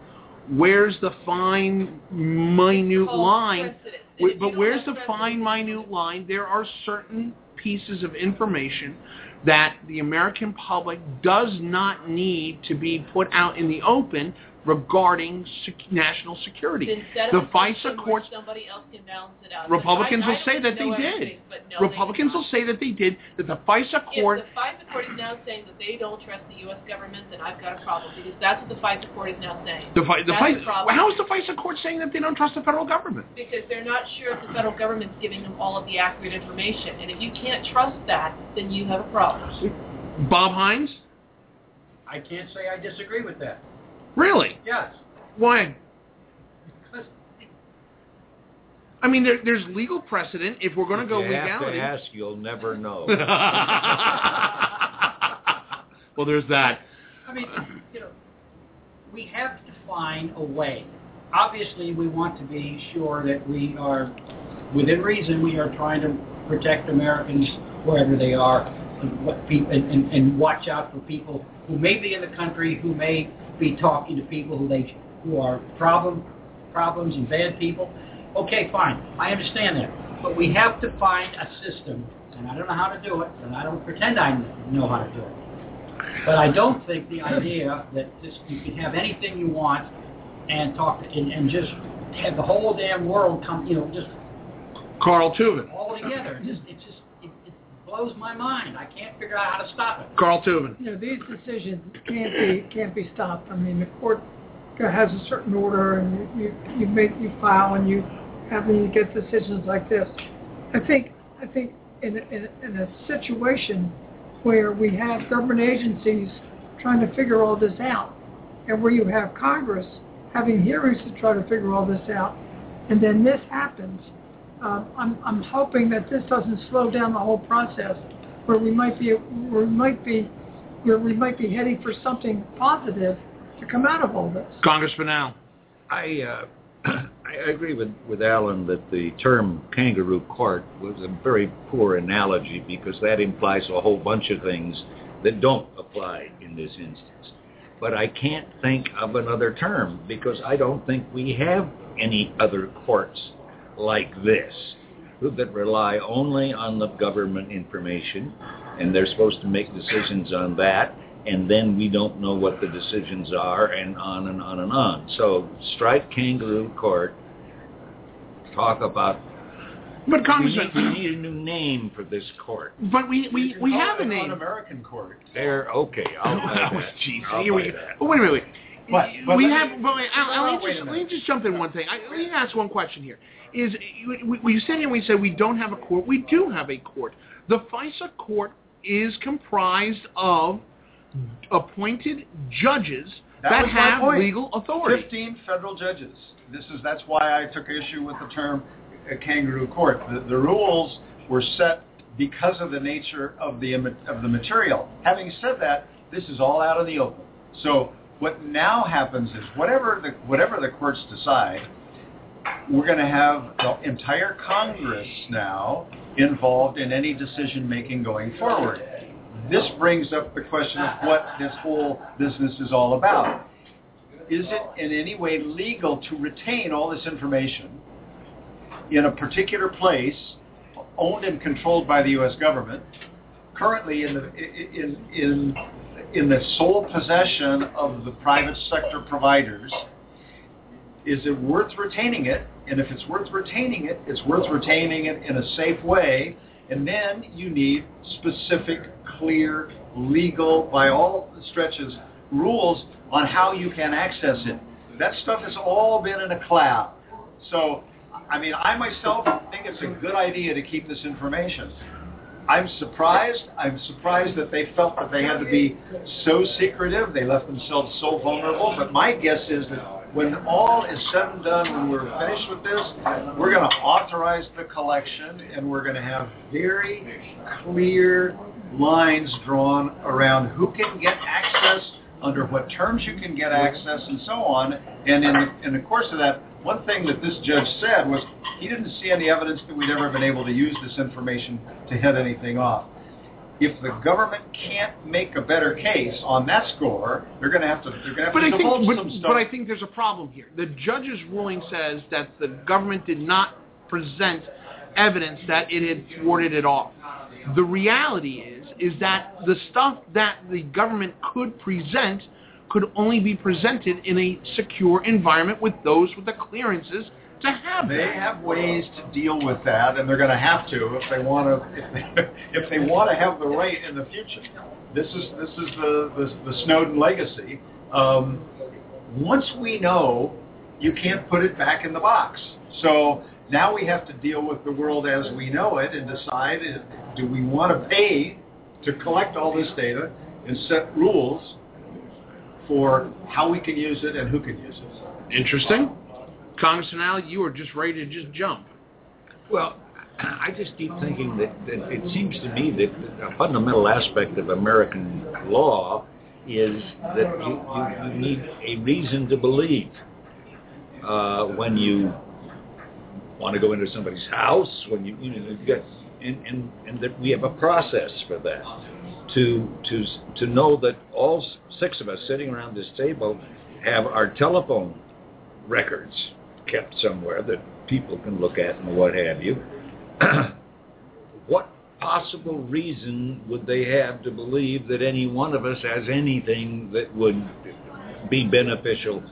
where's the fine, minute line. precedent. Wh- And if you But where's the fine, minute line? There are certain pieces of information that the American public does not need to be put out in the open regarding sec- national security. Then The FISA system where courts somebody else can balance it out. Republicans But I- will I say that they did. but no, Republicans do will say that they did. That the FISA court If the FISA court is now saying that they don't trust the U.S. government, then I've got a problem because that's what the FISA court is now saying. The, fi- the FISA, the problem. how is the FISA court saying that they don't trust the federal government? Because they're not sure if the federal government's giving them all of the accurate information. And if you can't trust that, then you have a problem. Bob Hines? I can't say I disagree with that. Really? Yes. Why? Because I mean, there, there's legal precedent if we're going to go If you have legality. to ask, you'll never know. well, there's that. I mean, you know, we have to find a way. Obviously, we want to be sure that we are, within reason, we are trying to protect Americans wherever they are, and what people, and, and, and watch out for people who may be in the country, who may be talking to people who they who are problem problems and bad people. Okay, fine, I understand that, but we have to find a system, and I don't know how to do it, and I don't pretend I know how to do it. But I don't think the idea that just you can have anything you want and talk to, and, and just have the whole damn world come, you know, just Carl Tubin. all together. Just it just blows my mind. I can't figure out how to stop it. Carl Tubin. You know, these decisions can't be, can't be stopped. I mean, the court has a certain order and you, you, you make, you file and you have, you get decisions like this. I think, I think in, a- in, a- in a situation where we have government agencies trying to figure all this out and where you have Congress having hearings to try to figure all this out, and then this happens, um, I'm, I'm hoping that this doesn't slow down the whole process, where we might be, where we might be, where we might be heading for something positive to come out of all this. Congressman Al. I uh, I agree with with Alan that the term kangaroo court was a very poor analogy because that implies a whole bunch of things that don't apply in this instance. But I can't think of another term because I don't think we have any other courts like this that rely only on the government information and they're supposed to make decisions on that and then we don't know what the decisions are, and on and on and on. So strike kangaroo court. Talk about But we need, we need a new name for this court. but we we, we have a name. An American court. There, okay, I'll buy Oh, that. jeez, I'll here we buy go. that. But wait a minute, wait. But- but we let have, me- but wait, Al, Al, let, me just, a let me just jump in one thing. I, let me ask one question here. is we, we sit here and we say we don't have a court. We do have a court. The FISA court is comprised of appointed judges That that have legal authority. Fifteen federal judges. This is that's why I took issue with the term uh, kangaroo court. The, the rules were set because of the nature of the of the material. Having said that, this is all out in the open. So what now happens is whatever the whatever the courts decide, we're going to have the entire Congress now involved in any decision making going forward. This brings up the question of what this whole business is all about. Is it in any way legal to retain all this information in a particular place, owned and controlled by the U.S. government, currently in the in in in the sole possession of the private sector providers? Is it worth retaining it? And if it's worth retaining it, it's worth retaining it in a safe way. And then you need specific, clear, legal, by all stretches, rules on how you can access it. That stuff has all been in a cloud. So, I mean, I myself think it's a good idea to keep this information. I'm surprised. I'm surprised that they felt that they had to be so secretive. They left themselves so vulnerable. But my guess is that when all is said and done, when we're finished with this, we're going to authorize the collection and we're going to have very clear lines drawn around who can get access, under what terms you can get access, and so on. And in the, in the course of that, one thing that this judge said was he didn't see any evidence that we'd ever been able to use this information to head anything off. If the government can't make a better case on that score, they're going to have to they're going to have But to I think, but, some stuff. but I think there's a problem here. The judge's ruling says that the government did not present evidence that it had thwarted it off. The reality is, is that the stuff that the government could present could only be presented in a secure environment with those with the clearances to have it. They that. have ways to deal with that, and they're going to have to if they want to. If they, if they want to have the right in the future, this is this is the the, the Snowden legacy. Um, once we know, you can't put it back in the box. So now we have to deal with the world as we know it and decide: uh, do we want to pay to collect all this data and set rules for how we can use it and who can use it? Interesting. Congressman Al, you are just ready to just jump. Well, I just keep thinking that, that it seems to me that a fundamental aspect of American law is that you, you, you need a reason to believe uh, when you want to go into somebody's house, when you, you know, you've got, and, and, and that we have a process for that. To, to, to know that all six of us sitting around this table have our telephone records kept somewhere that people can look at and what have you. what possible reason would they have to believe that any one of us has anything that would be beneficial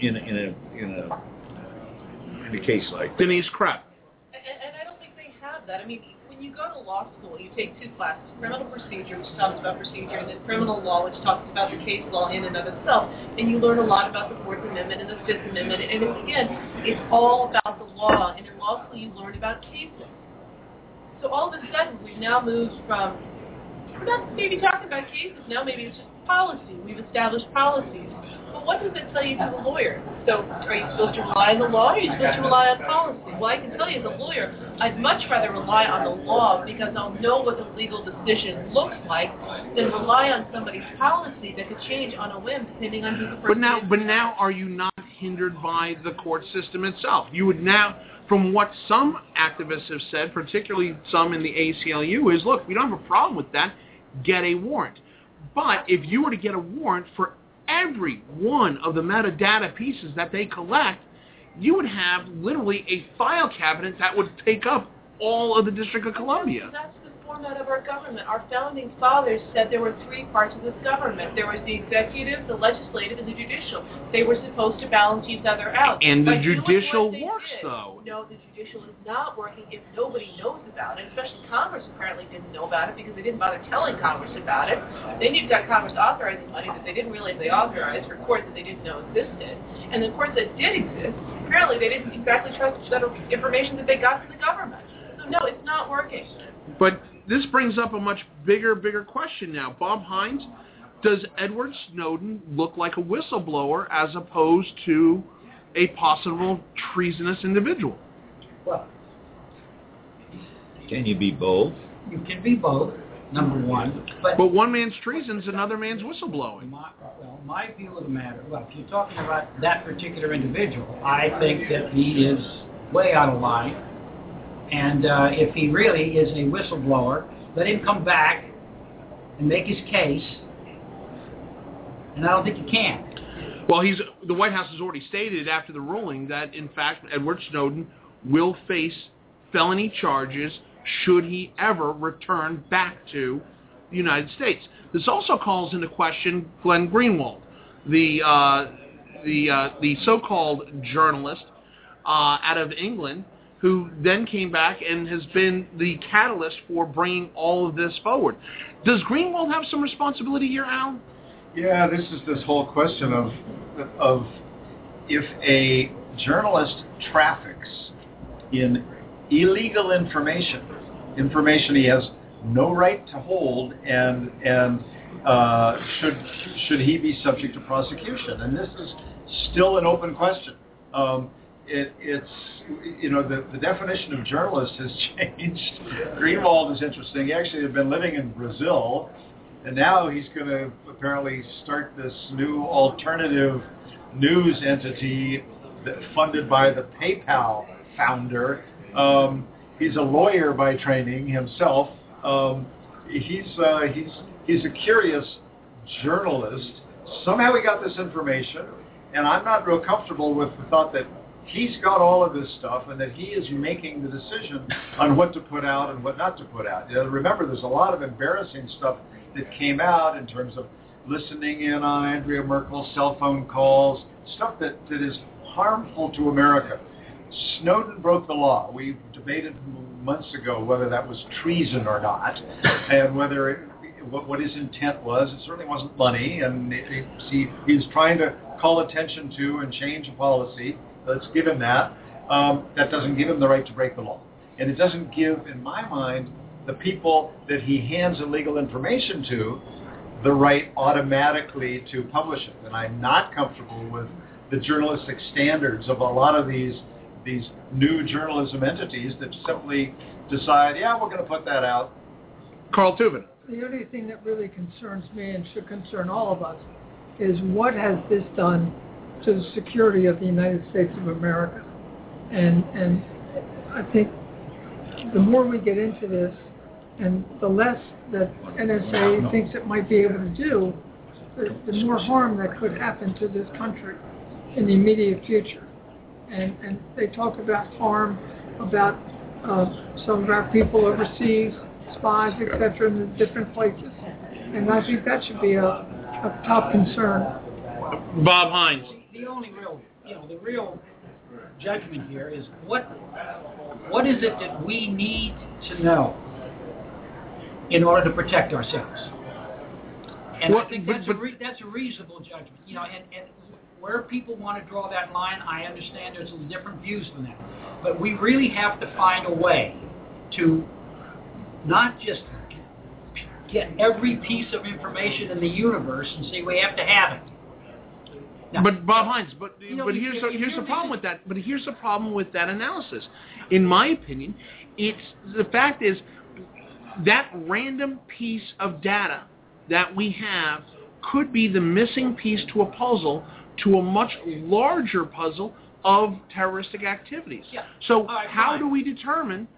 in, in a in a in a case like this? Denise Krepp. And, and I don't think they have that. I mean, when you go to law school, you take two classes: criminal procedure, which talks about procedure, and then criminal law, which talks about the case law in and of itself. And you learn a lot about the Fourth Amendment and the Fifth Amendment. And it's, again, it's all about the law. And in law school, you learn about cases. So all of a sudden, we've now moved from not maybe talking about cases now. Maybe it's just policy. We've established policies. What does it tell you to the lawyer? So are you supposed to rely on the law or are you supposed to rely on policy? Well, I can tell you as a lawyer, I'd much rather rely on the law because I'll know what the legal decision looks like than rely on somebody's policy that could change on a whim depending on who the person But now, is. but now, are you not hindered by the court system itself? You would now, from what some activists have said, particularly some in the ACLU, is look, we don't have a problem with that. Get a warrant. But if you were to get a warrant for every one of the metadata pieces that they collect, you would have literally a file cabinet that would take up all of the District of Columbia. That's format of our government. Our founding fathers said there were three parts of this government. There was the executive, the legislative, and the judicial. They were supposed to balance each other out. And the By doing judicial works, did- though. No, the judicial is not working if nobody knows about it. Especially Congress apparently didn't know about it because they didn't bother telling Congress about it. Then you've got Congress authorizing money that they didn't realize they authorized for courts that they didn't know existed. And the courts that did exist apparently they didn't exactly trust the information that they got from the government. So no, it's not working. But this brings up a much bigger, bigger question now. Bob Hines, does Edward Snowden look like a whistleblower as opposed to a possible treasonous individual? Well, Can you be both? you can be both, number one, but But one man's treason is another man's whistleblowing. My, well, my view of the matter, well, if you're talking about that particular individual, I think that he is way out of line. And uh, if he really is a whistleblower, let him come back and make his case. And I don't think he can. Well, he's the White House has already stated after the ruling that in fact Edward Snowden will face felony charges should he ever return back to the United States. This also calls into question Glenn Greenwald, the uh, the uh, the so-called journalist uh, out of England who then came back and has been the catalyst for bringing all of this forward. Does Greenwald have some responsibility here, Al? Yeah, this is this whole question of of if a journalist traffics in illegal information, information he has no right to hold, and and uh, should should he be subject to prosecution? And this is still an open question. Um, it, it's you know the, the definition of journalist has changed. Greenwald is interesting. He actually had been living in Brazil, and now he's going to apparently start this new alternative news entity that, funded by the PayPal founder. Um, he's a lawyer by training himself. Um, he's uh, he's he's a curious journalist. Somehow he got this information, and I'm not real comfortable with the thought that he's got all of this stuff and that he is making the decision on what to put out and what not to put out. You know, remember, there's a lot of embarrassing stuff that came out in terms of listening in on Angela Merkel's cell phone calls, stuff that, that is harmful to America. Snowden broke the law. We debated months ago whether that was treason or not, and whether it, what, what his intent was. It certainly wasn't money, and it, it, he, he was trying to call attention to and change a policy. Let's give him that. Um, that doesn't give him the right to break the law, and it doesn't give, in my mind, the people that he hands illegal information to the right automatically to publish it. And I'm not comfortable with the journalistic standards of a lot of these these new journalism entities that simply decide, yeah, we're going to put that out. Carl Tubin. The only thing that really concerns me and should concern all of us is what has this done to the security of the United States of America. And and I think the more we get into this and the less that NSA thinks it might be able to do, the, the more harm that could happen to this country in the immediate future. And, and they talk about harm, about uh, some of our people overseas, spies, etc., in the different places. And I think that should be a, a top concern. Bob Hines. The only real, you know, the real judgment here is what what is it that we need to know in order to protect ourselves? And Well, I think that's but- a re- that's a reasonable judgment. You know, and, and where people want to draw that line, I understand there's some different views on that. But we really have to find a way to not just get every piece of information in the universe and say we have to have it. Now, But Bob Hines, but You know, but here's the, here's the problem with that. But here's the problem with that analysis. In my opinion, it's the fact is that random piece of data that we have could be the missing piece to a puzzle to a much larger puzzle of terroristic activities. Yeah. So right, how fine. do we determine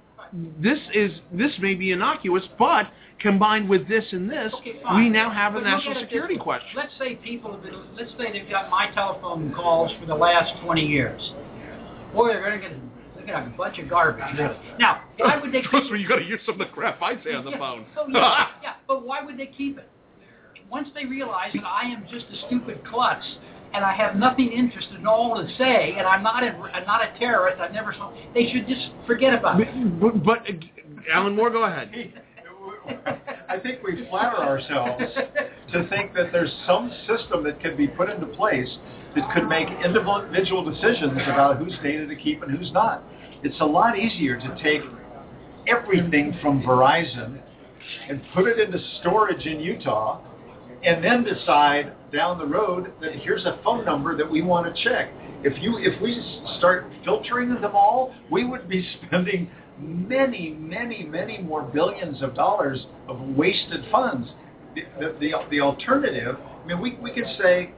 this is this may be innocuous, but combined with this and this, Okay, we now have a But national security question. Let's say people have been, let's say they've got my telephone calls for the last 20 years. Boy, they're going to get they're going to have a bunch of garbage, really. Now, why would they keep me, you got to hear some of the crap I say on the yeah, phone. Oh, yeah, yeah, but why would they keep it? Once they realize that I am just a stupid klutz and I have nothing interested in all to say, and I'm not a, I'm not a terrorist, I've never saw, they should just forget about it. But, but, Alan Moore, go ahead. I think we flatter ourselves to think that there's some system that can be put into place that could make individual decisions about whose data to keep and who's not. It's a lot easier to take everything from Verizon and put it into storage in Utah and then decide down the road that here's a phone number that we want to check. If you if we start filtering them all, we would be spending many, many, many more billions of dollars of wasted funds. The, the, the, the alternative, I mean, we, we could say,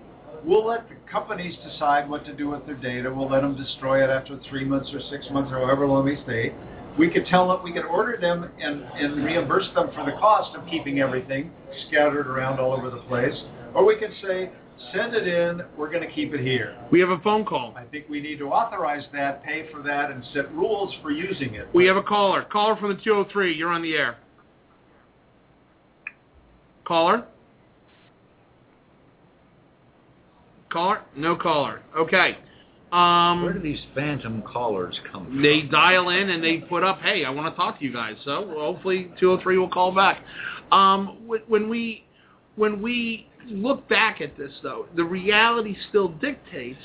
we'll let the companies decide what to do with their data. We'll let them destroy it after three months or six months or however long they stay. We could tell them, we could order them and, and reimburse them for the cost of keeping everything scattered around all over the place. Or we could say, send it in, we're going to keep it here. We have a phone call. I think we need to authorize that, pay for that, and set rules for using it. We have a caller. Caller from the 203. You're on the air. Caller? Caller? No caller. Okay. Um, Where do these phantom callers come from? they dial in and they put up, "Hey, I want to talk to you guys." So hopefully 203 will call back. Um, when we when we look back at this, though, the reality still dictates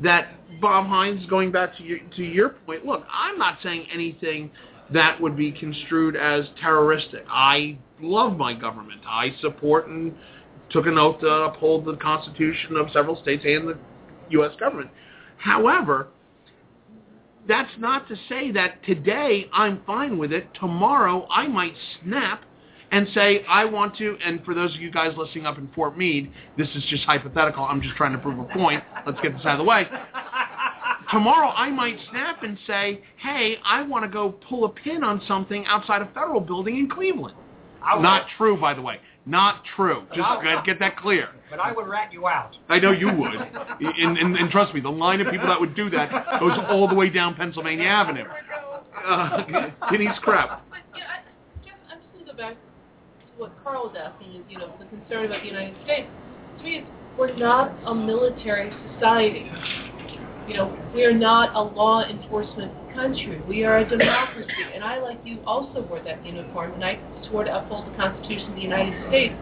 that Bob Hines, going back to your, to your point, look, I'm not saying anything that would be construed as terroristic. I love my government. I support and took an oath to uphold the Constitution of several states and the U.S. government. However, that's not to say that today I'm fine with it. Tomorrow I might snap and say I want to. And for those of you guys listening up in Fort Meade, this is just hypothetical. I'm just trying to prove a point. Let's get this out of the way. Tomorrow I might snap and say, hey, I want to go pull a pin on something outside a federal building in Cleveland. Would- Not true, by the way. Not true. Just I- gotta get that clear. But I would rat you out. I know you would. And, and, and trust me, the line of people that would do that goes all the way down Pennsylvania Avenue. Uh, Denise Krepp. But yeah, I guess I'm just going to go back to what Carl was asking is, you know, the concern about the United States. To me, it's, we're not a military society. You know, we are not a law enforcement country. We are a democracy. And I, like you, also wore that uniform, and I swore to uphold the Constitution of the United States.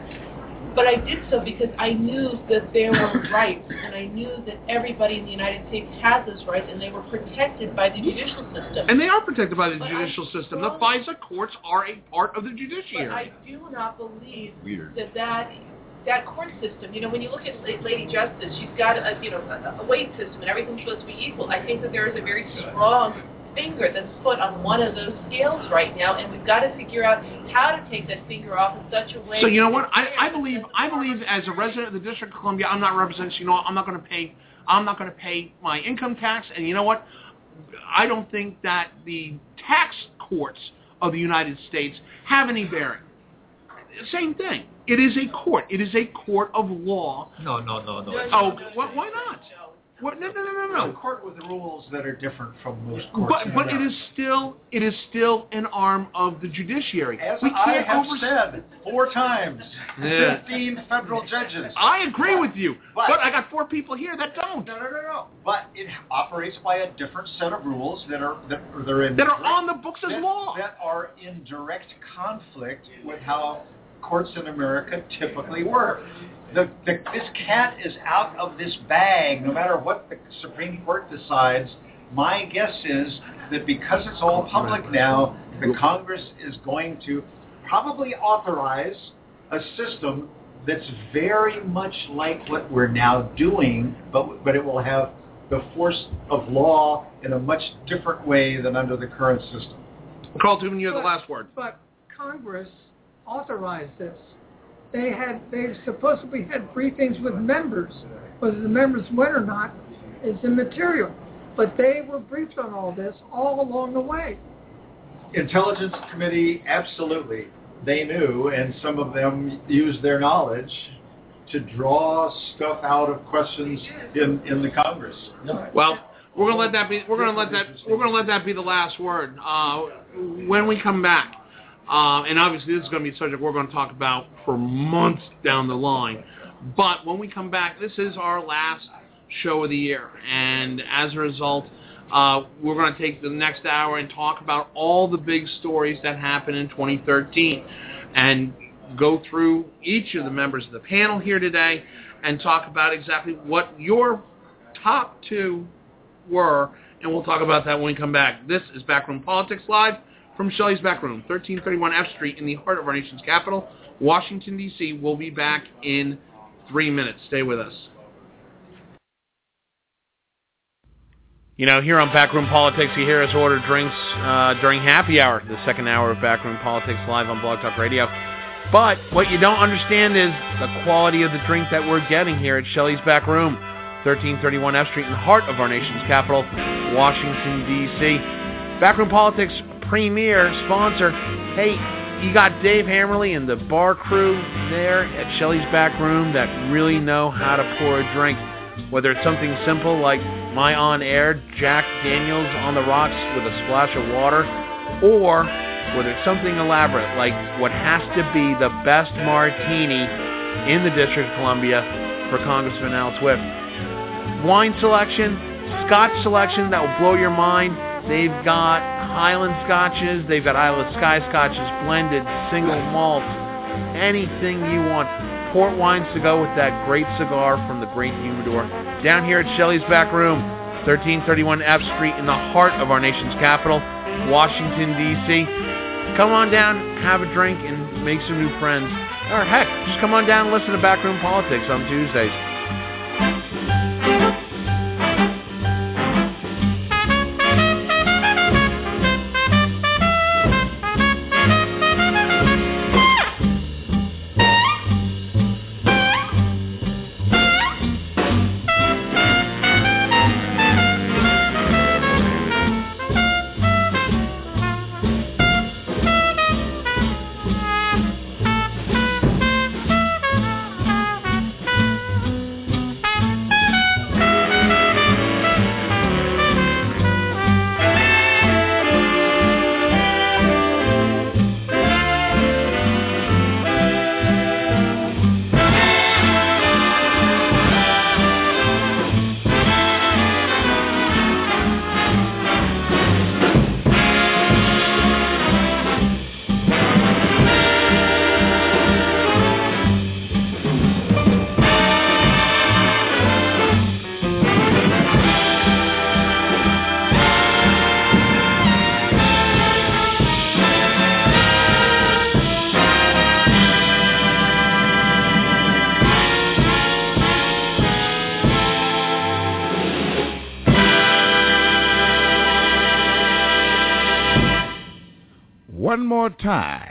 But I did so because I knew that there were rights, and I knew that everybody in the United States had those rights, and they were protected by the judicial system. And they are protected by the But I judicial system. The FISA courts are a part of the But judiciary. I do not believe Weird. that that that court system. You know, when you look at Lady Justice, she's got a you know a, a weight system, and everything's supposed to be equal. I think that there is a very strong finger that's put on one of those scales right now, and we've got to figure out how to take that finger off in such a way. So you know what? I, I believe I believe as a resident of the District of Columbia, I'm not representing. You know. I'm not going to pay. I'm not going to pay my income tax. And you know what? I don't think that the tax courts of the United States have any bearing. Same thing. It is a court. It is a court of law. No, no, no, no. Oh, wh- why not? What? No, no, no, no, no. court with rules that are different from most courts. But in but it America. is still it is still an arm of the judiciary. As we can't have overs- said four times, Yeah. 15 federal judges. I agree with you, But- but I got four people here that don't. No, no, no, no. But it operates by a different set of rules that are that are they're in that are on the books as that, law. that are in direct conflict with how courts in America typically work. The, the, this cat is out of this bag no matter what the Supreme Court decides. My guess is that because it's all public now, the Congress is going to probably authorize a system that's very much like what we're now doing, but, but it will have the force of law in a much different way than under the current system. Carl Tubman, you have the But- last word. But Congress authorized this. They had, they supposedly had briefings with members. Whether the members went or not is immaterial. But they were briefed on all this all along the way. Intelligence Committee, absolutely. They knew, and some of them used their knowledge to draw stuff out of questions in, in the Congress. Well, we're gonna let that be. We're gonna let that. We're gonna let that be the last word. Uh, when we come back, uh, and obviously this is going to be a subject we're going to talk about for months down the line. But when we come back, this is our last show of the year, and as a result, uh, we're going to take the next hour and talk about all the big stories that happened in 2013. And go through each of the members of the panel here today and talk about exactly what your top two were, and we'll talk about that when we come back. This is Backroom Politics Live from Shelley's Backroom, 1331 F Street in the heart of our nation's capital, Washington, D.C. We'll be back in three minutes. Stay with us. You know, here on Backroom Politics, you hear us order drinks uh, during happy hour, the second hour of Backroom Politics live on Blog Talk Radio. But what you don't understand is the quality of the drink that we're getting here at Shelley's Back Room, 1331 F Street, in the heart of our nation's capital, Washington, D.C. Backroom Politics premier sponsor. Hey, you got Dave Hammerly and the bar crew there at Shelley's Back Room that really know how to pour a drink. Whether it's something simple like my on-air Jack Daniels on the rocks with a splash of water, or whether it's something elaborate like what has to be the best martini in the District of Columbia for Congressman Al Swift. Wine selection, scotch selection that will blow your mind. They've got Highland scotches, they've got Isle of Skye scotches, blended, single malt, anything you want. Port wines to go with that great cigar from the Great Humidor. Down here at Shelley's Back Room, 1331 F Street in the heart of our nation's capital, Washington, D.C. Come on down, have a drink, and make some new friends. Or heck, just come on down and listen to Backroom Politics on Tuesdays. More time.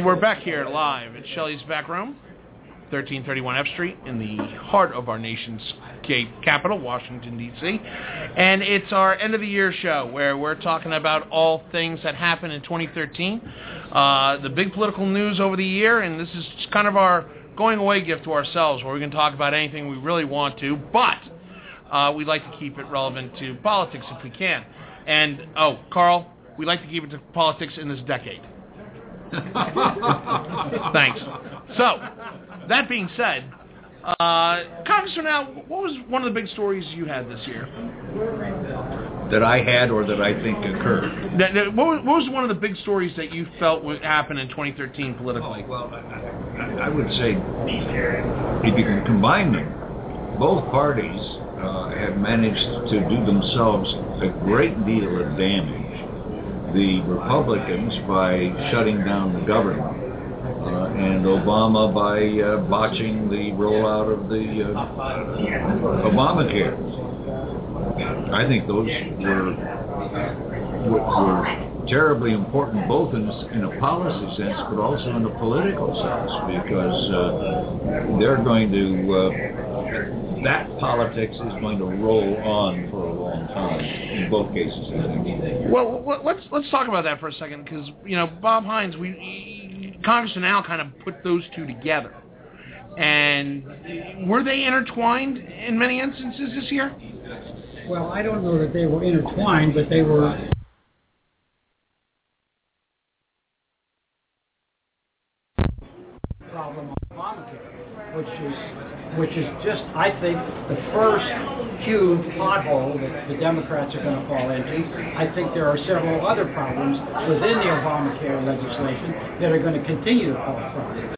And we're back here live at Shelley's Back Room, 1331 F Street, in the heart of our nation's capital, Washington, D.C. And it's our end of the year show where we're talking about all things that happened in 2013, uh, the big political news over the year, and this is kind of our going away gift to ourselves where we can talk about anything we really want to, but uh, we'd like to keep it relevant to politics if we can. And, oh, Carl, we'd like to keep it to politics in this decade. Thanks. So, that being said, Uh, Congressman Al, what was one of the big stories you had this year? That I had or that I think occurred. That, that, what, was, what was one of the big stories that you felt would happen in 2013 politically? Well, I, I would say if you can combine them, both parties uh, have managed to do themselves a great deal of damage. The Republicans by shutting down the government, uh, and Obama by uh, botching the rollout of the uh, Obamacare. I think those were were terribly important, both in, in a policy sense, but also in a political sense, because uh, they're going to uh, that politics is going to roll on for a long time in both cases. I think. Well, let- let's let's talk about that for a second, because you know Bob Hines, we Congressman Al kind of put those two together, and were they intertwined in many instances this year? Well, I don't know that they were intertwined, but they were. Problem on Obamacare, which is which is just, I think, the first huge pothole that the Democrats are going to fall into. I think there are several other problems within the Obamacare legislation that are going to continue to fall apart.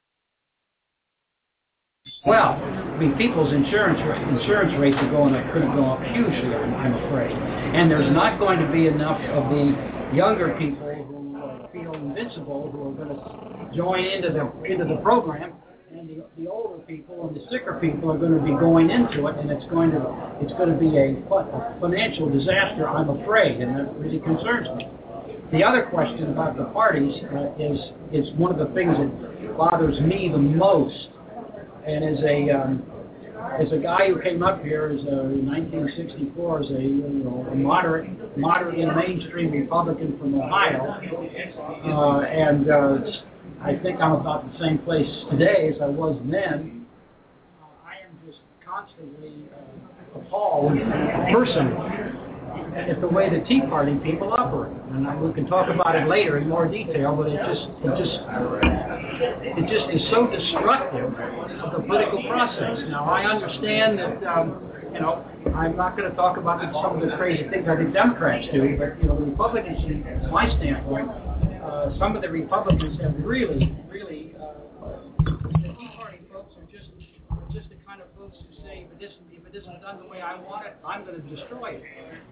Well, I mean, people's insurance ra- insurance rates are going up, going to go up hugely, I'm, I'm afraid. And there's not going to be enough of the younger people who feel invincible who are going to join into the into the program, and the, the older people and the sicker people are going to be going into it, and it's going to it's going to be a, a financial disaster, I'm afraid, and that really concerns me. The other question about the parties uh, is is one of the things that bothers me the most and as a um, as a guy who came up here as a, in 1964 as a you know a moderate moderate and mainstream Republican from Ohio, uh, and uh, I think I'm about the same place today as I was then. Uh, I am just constantly uh, appalled personally at the way the Tea Party people operate, and I, we can talk about it later in more detail. But it just, it just, it just is so destructive of the political process. Now, I understand that, um, you know, I'm not going to talk about some of the crazy things I think Democrats do, but you know, the Republicans, from my standpoint, uh, some of the Republicans have really, really. Uh, the Tea Party folks are just, are just the kind of folks who say, if it isn't, if it isn't done the way I want it, I'm going to destroy it.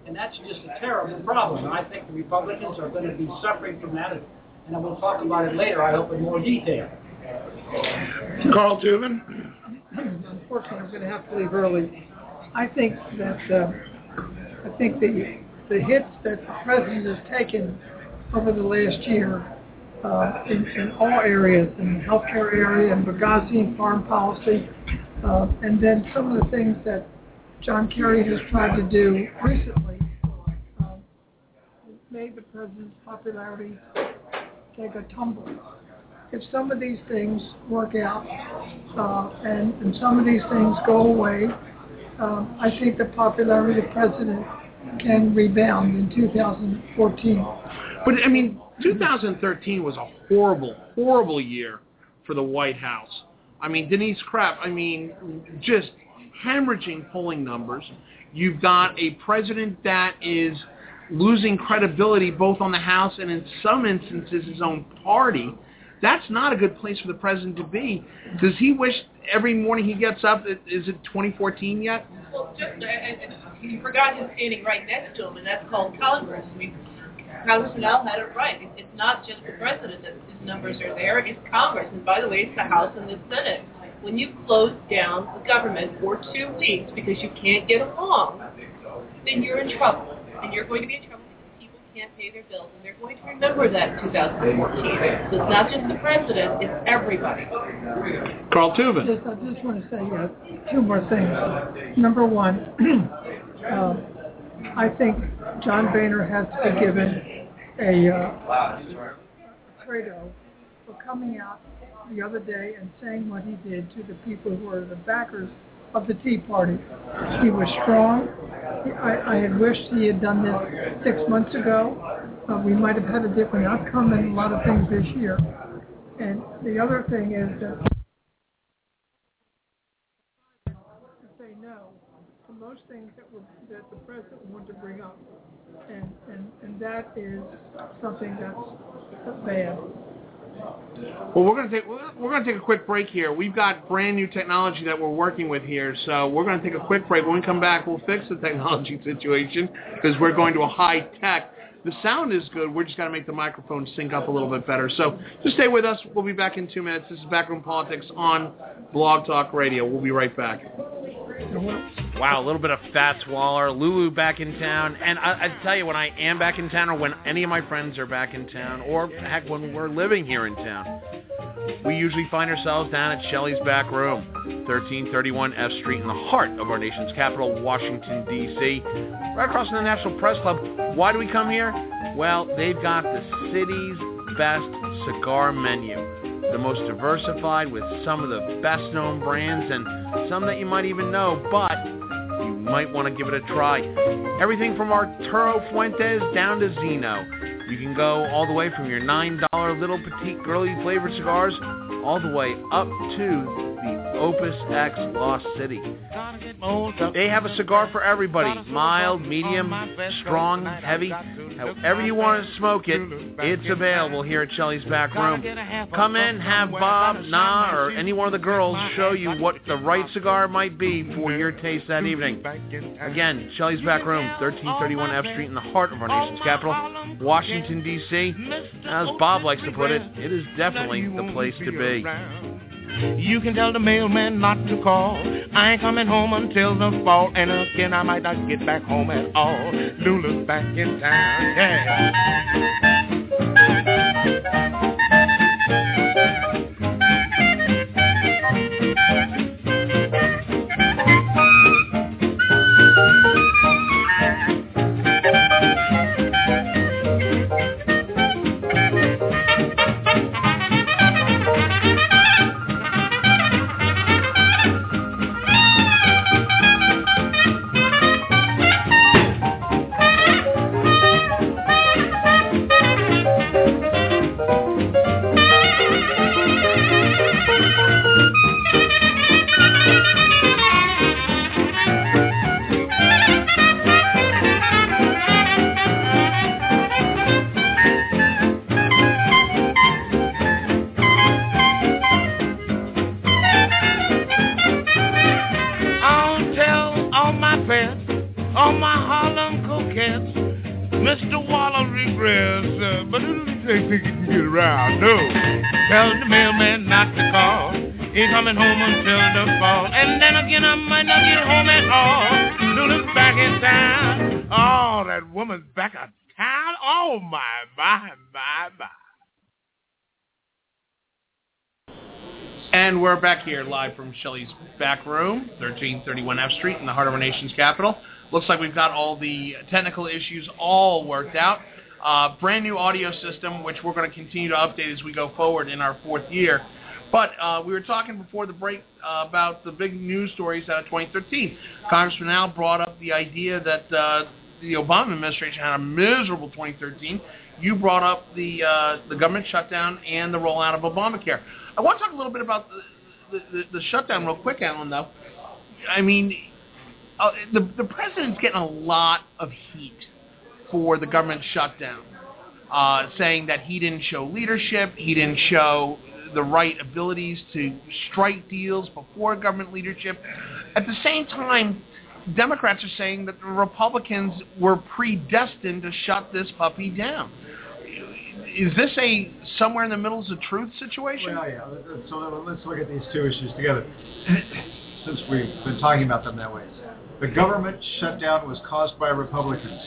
And that's just a terrible problem. And I think the Republicans are going to be suffering from that. And I will talk about it later, I hope, in more detail. Carl Tubin. Unfortunately, I'm going to have to leave early. I think that uh, I think the the hits that the president has taken over the last year uh, in, in all areas, in the healthcare area, and Benghazi and foreign policy, uh, and then some of the things that John Kerry has tried to do recently uh, made the president's popularity take a tumble. If some of these things work out uh, and, and some of these things go away, um, I think the popularity of the president can rebound in 2014. But I mean, 2013 was a horrible, horrible year for the White House. I mean, Denise Krepp. I mean, just hemorrhaging polling numbers. You've got a president that is losing credibility both on the House and in some instances his own party. That's not a good place for the president to be. Does he wish every morning he gets up? Is it 2014 yet? Well, just, and, and you forgot him standing right next to him, and that's called Congress. I mean, Congressman Al had it right. It, it's not just the president that his numbers are there, it's Congress. And by the way, it's the House and the Senate. When you close down the government for two weeks because you can't get along, then you're in trouble. And you're going to be in trouble because people can't pay their bills. And they're going to remember that in 2014. So it's not just the president, it's everybody. Carl Tubin. Just, I just want to say uh, two more things. Number one, uh, I think John Boehner has to be given a uh, credo for coming out the other day and saying what he did to the people who are the backers of the Tea Party. He was strong. I, I had wished he had done this six months ago. Uh, we might have had a different outcome in a lot of things this year. And the other thing is that say no to most things that were that the president wanted to bring up, and and and that is something that's bad. Well, we're going to take we're going to take a quick break here. We've got brand new technology that we're working with here, so we're going to take a quick break. When we come back, we'll fix the technology situation because we're going to a high tech. The sound is good. We're just got to make the microphone sync up a little bit better. So just stay with us. We'll be back in two minutes. This is Backroom Politics on Blog Talk Radio. We'll be right back. Wow, a little bit of Fats Waller. Lulu back in town. And I, I tell you, when I am back in town or when any of my friends are back in town or heck, when we're living here in town, we usually find ourselves down at Shelley's Back Room, 1331 F Street in the heart of our nation's capital, Washington, D.C., right across from the National Press Club. Why do we come here? Well, they've got the city's best cigar menu, the most diversified with some of the best known brands and some that you might even know, but you might want to give it a try. Everything from Arturo Fuentes down to Zino. You can go all the way from your $9 little petite girly flavored cigars all the way up to the Opus X Lost City. They have a cigar for everybody. Mild, medium, strong, heavy. However you want to smoke it, it's available here at Shelley's Back Room. Come in, have Bob, Na, or any one of the girls show you what the right cigar might be for your taste that evening. Again, Shelley's Back Room, 1331 F Street in the heart of our nation's capital, Washington, D.C. As Bob likes to put it, it is definitely the place to be. You can tell the mailman not to call. I ain't coming home until the fall, and again I might not get back home at all. Lulu's back in town, I'll that woman's back in town. Oh my, my, my, my. And we're back here live from Shelley's back room, 1331 F Street in the heart of our nation's capital. Looks like we've got all the technical issues all worked out. Uh, brand new audio system, which we're going to continue to update as we go forward in our fourth year. But uh, we were talking before the break uh, about the big news stories out of 2013. Congressman Al brought up the idea that uh, the Obama administration had a miserable 2013. You brought up the uh, the government shutdown and the rollout of Obamacare. I want to talk a little bit about the the, the, the shutdown real quick, Alan. Though, I mean, uh, the the president's getting a lot of heat for the government shutdown, uh, saying that he didn't show leadership, he didn't show the right abilities to strike deals before government leadership. At the same time, Democrats are saying that the Republicans were predestined to shut this puppy down. Is this a somewhere in the middle is the truth situation? Well, yeah. So let's look at these two issues together, since we've been talking about them that way. The government shutdown was caused by Republicans.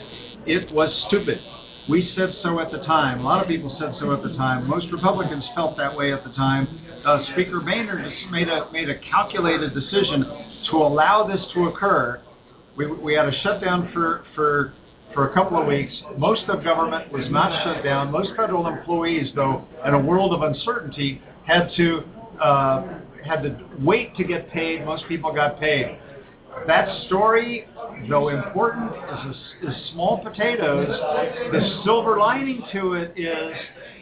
It was stupid. We said so at the time. A lot of people said so at the time. Most Republicans felt that way at the time. Uh, Speaker Boehner just made a made a calculated decision to allow this to occur. We, we had a shutdown for for for a couple of weeks. Most of government was not shut down. Most federal employees, though, in a world of uncertainty, had to uh, had to wait to get paid. Most people got paid. That story, though important, is, a, is small potatoes. The silver lining to it is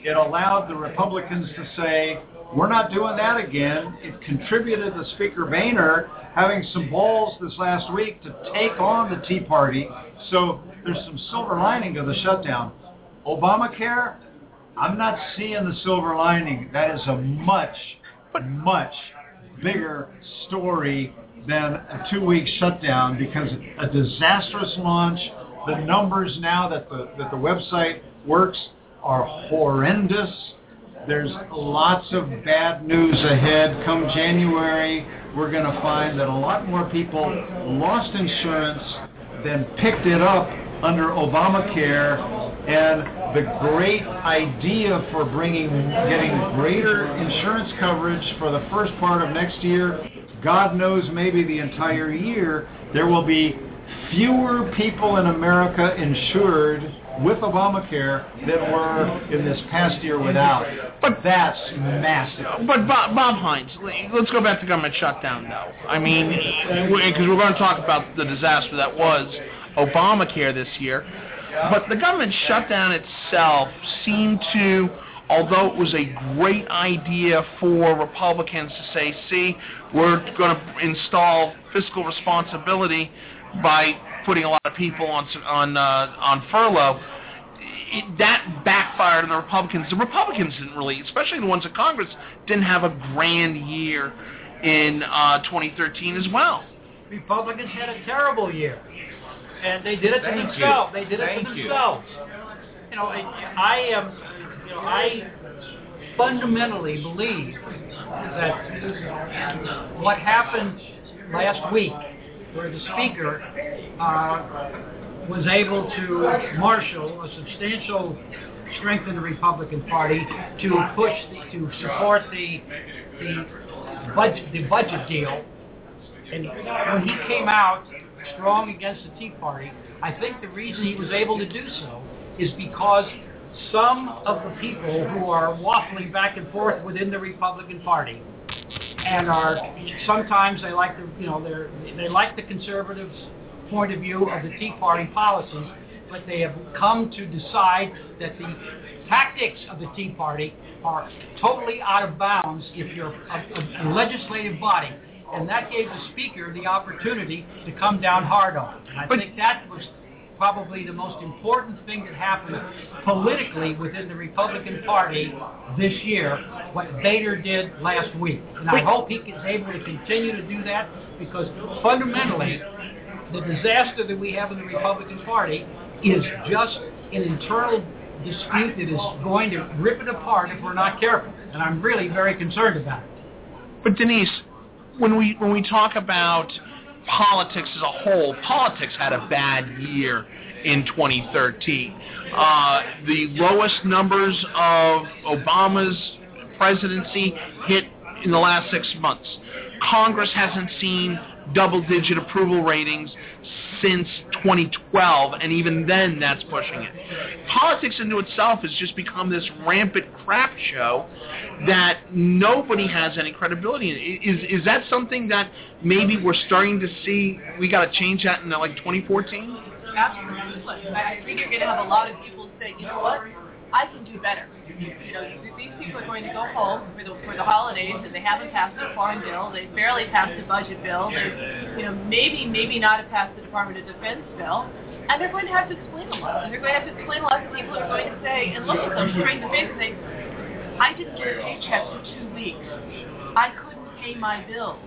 it allowed the Republicans to say, We're not doing that again. It contributed to Speaker Boehner having some balls this last week to take on the Tea Party. So there's some silver lining to the shutdown. Obamacare, I'm not seeing the silver lining. That is a much, much bigger story than a two-week shutdown because a disastrous launch. The numbers now that the that the website works are horrendous. There's lots of bad news ahead. Come January, we're going to find that a lot more people lost insurance than picked it up under Obamacare. And the great idea for bringing, getting greater insurance coverage for the first part of next year, God knows maybe the entire year, there will be fewer people in America insured with Obamacare than were in this past year without. But that's massive. But Bob, Bob Hines, let's go back to government shutdown, though. I mean, because we're going to talk about the disaster that was Obamacare this year. But the government shutdown itself seemed to, although it was a great idea for Republicans to say, see, we're going to install fiscal responsibility by putting a lot of people on on uh, on furlough. It, that backfired on the Republicans. The Republicans didn't really, especially the ones in Congress, didn't have a grand year in uh, 2013 as well. Republicans had a terrible year, and they did it Thank to you. themselves. They did it Thank to you. themselves. You know, I, I am, you know, I fundamentally believe that what happened last week, where the speaker uh, was able to marshal a substantial strength in the Republican Party to push, the, to support the the budget the budget deal. And when he came out strong against the Tea Party, I think the reason he was able to do so is because some of the people who are waffling back and forth within the Republican Party and are sometimes they like the you know they're they like the conservatives point of view of the Tea Party policies, but they have come to decide that the tactics of the Tea Party are totally out of bounds if you're a, a, a legislative body. And that gave the speaker the opportunity to come down hard on it. And I But- think that was probably the most important thing that happened politically within the Republican Party this year, what Boehner did last week. And I hope he is able to continue to do that because fundamentally, the disaster that we have in the Republican Party is just an internal dispute that is going to rip it apart if we're not careful. And I'm really very concerned about it. But Denise, when we when we talk about politics as a whole, politics had a bad year in 2013. Uh, the lowest numbers of Obama's presidency hit in the last six months. Congress hasn't seen double-digit approval ratings since 2012, and even then, that's pushing it. Politics into itself has just become this rampant crap show that nobody has any credibility in. Is is that something that maybe we're starting to see? We got to change that in uh, like 2014. Absolutely. I think you're going to have a lot of people say, you know what, I can do better. You know, these people are going to go home for the for the holidays, and they haven't passed the farm bill. They barely passed the budget bill. They, you know, maybe maybe not have passed the Department of Defense bill. And they're going to have to explain a lot. And they're going to have to explain a lot to people who are going to say and look at them straight in the face and say, I didn't get a paycheck for two weeks. I couldn't pay my bills.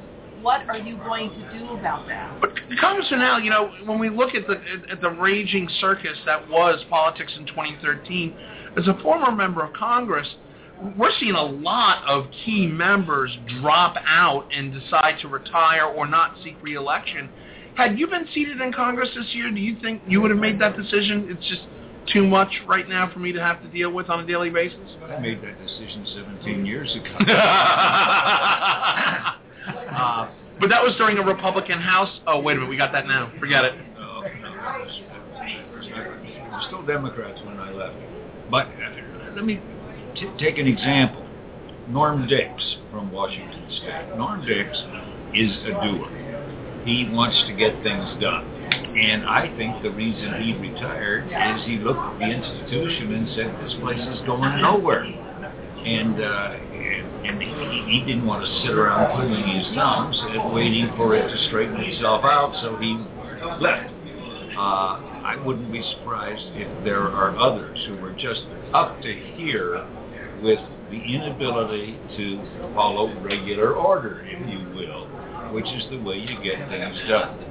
What are you going to do about that? But Congressman Al, you know, when we look at the at the raging circus that was politics in 2013, as a former member of Congress, we're seeing a lot of key members drop out and decide to retire or not seek reelection. Had you been seated in Congress this year, do you think you would have made that decision? It's just too much right now for me to have to deal with on a daily basis. I made that decision 17 years ago. uh, but that was during a Republican House. Oh, wait a minute, we got that now. Forget it. No, no, it was- it was still Democrats when I left. But let me t- take an example. Norm Dicks from Washington State. Norm Dicks is a doer. He wants to get things done. And I think the reason he retired is he looked at the institution and said, this place is going nowhere. And, uh, and and he, he didn't want to sit around twiddling his thumbs and waiting for it to straighten itself out, so he left. Uh, I wouldn't be surprised if there are others who are just up to here with the inability to follow regular order, if you will, which is the way you get things done.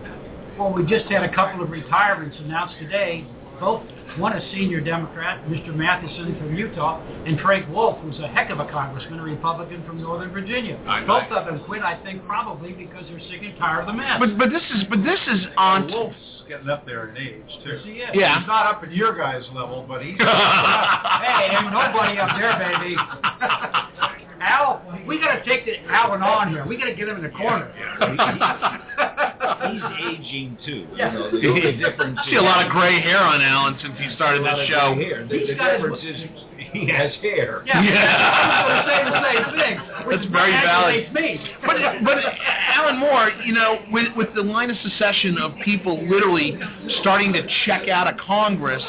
Well, we just had a couple of retirements announced today. Both one a senior Democrat, Mr. Matheson from Utah, and Frank Wolf, who's a heck of a congressman, a Republican from Northern Virginia. I- Both of them quit, I think, probably because they're sick and tired of the mess. But but this is but this is on. Wolf's getting up there in age too. Yes, he is. Yeah. He's not up at your guys' level, but he's. hey, ain't nobody up there, baby. Al, we got to take the Alan on here. We got to get him in the corner. He's aging too. Yeah. You know, the only difference see a lot of gray hair on Alan since he started a lot this of show. gray hair. The, He's the got his- difference is he has hair. Yeah, Yeah. I was going to say the same thing. Which That's very valid. aggravates me. But but Alan Moore, you know, with with the line of secession of people literally starting to check out of Congress,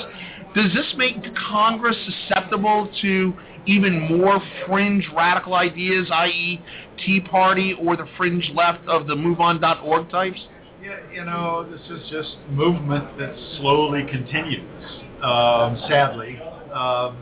does this make Congress susceptible to even more fringe radical ideas, i.e., Tea Party or the fringe left of the MoveOn.org types? Yeah, you know, this is just movement that slowly continues, um, sadly, um,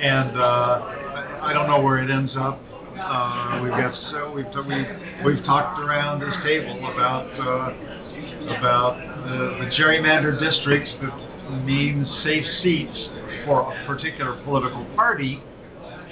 and uh, I don't know where it ends up. Uh, we've got so we've we've we've talked around this table about uh, about the, the gerrymandered districts that mean safe seats for a particular political party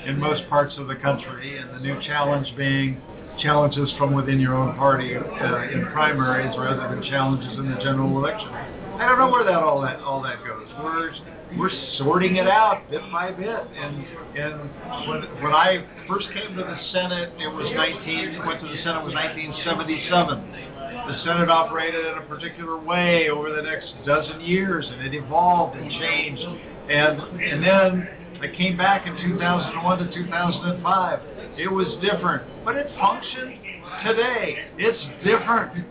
in most parts of the country, and the new challenge being challenges from within your own party uh, in primaries rather than challenges in the general election. I don't know where that all that all that goes. We're we're sorting it out bit by bit, and and when when I first came to the Senate, it was 19 went to the Senate was 1977. The Senate operated in a particular way over the next dozen years, and it evolved and changed, and and then I came back in 2001 to 2005. It was different, but it functioned today. It's different,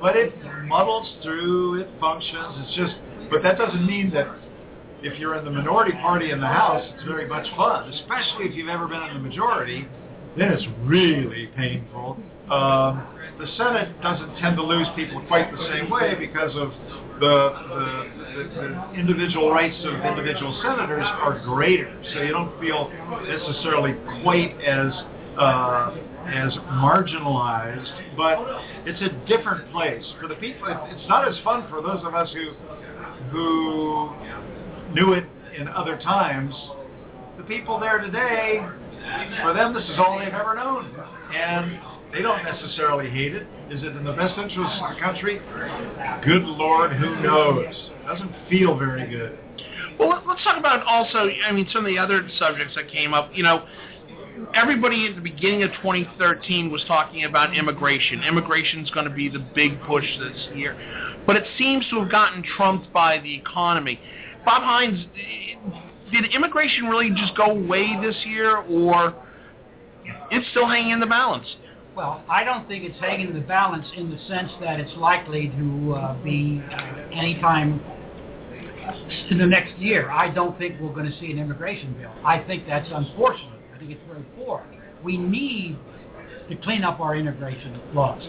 but it muddles through. It functions. It's just, but that doesn't mean that if you're in the minority party in the House, it's very much fun, especially if you've ever been in the majority. Then it's really painful. Um, the Senate doesn't tend to lose people quite the same way because of the, the, the, individual rights of individual senators are greater, so you don't feel necessarily quite as uh, as marginalized. But it's a different place for the people. It's not as fun for those of us who who knew it in other times. The people there today, for them, this is all they've ever known, and they don't necessarily hate it. Is it in the best interest of the country? Good Lord, who knows? Doesn't feel very good. Well, let- let's talk about also. I mean, some of the other subjects that came up. You know, everybody at the beginning of 2013 was talking about immigration. Immigration is going to be the big push this year, but it seems to have gotten trumped by the economy. Bob Hines, did immigration really just go away this year, or it's still hanging in the balance? Well, I don't think it's hanging the balance in the sense that it's likely to uh, be uh, anytime in the next year. I don't think we're going to see an immigration bill. I think that's unfortunate. I think it's very poor. We need to clean up our immigration laws.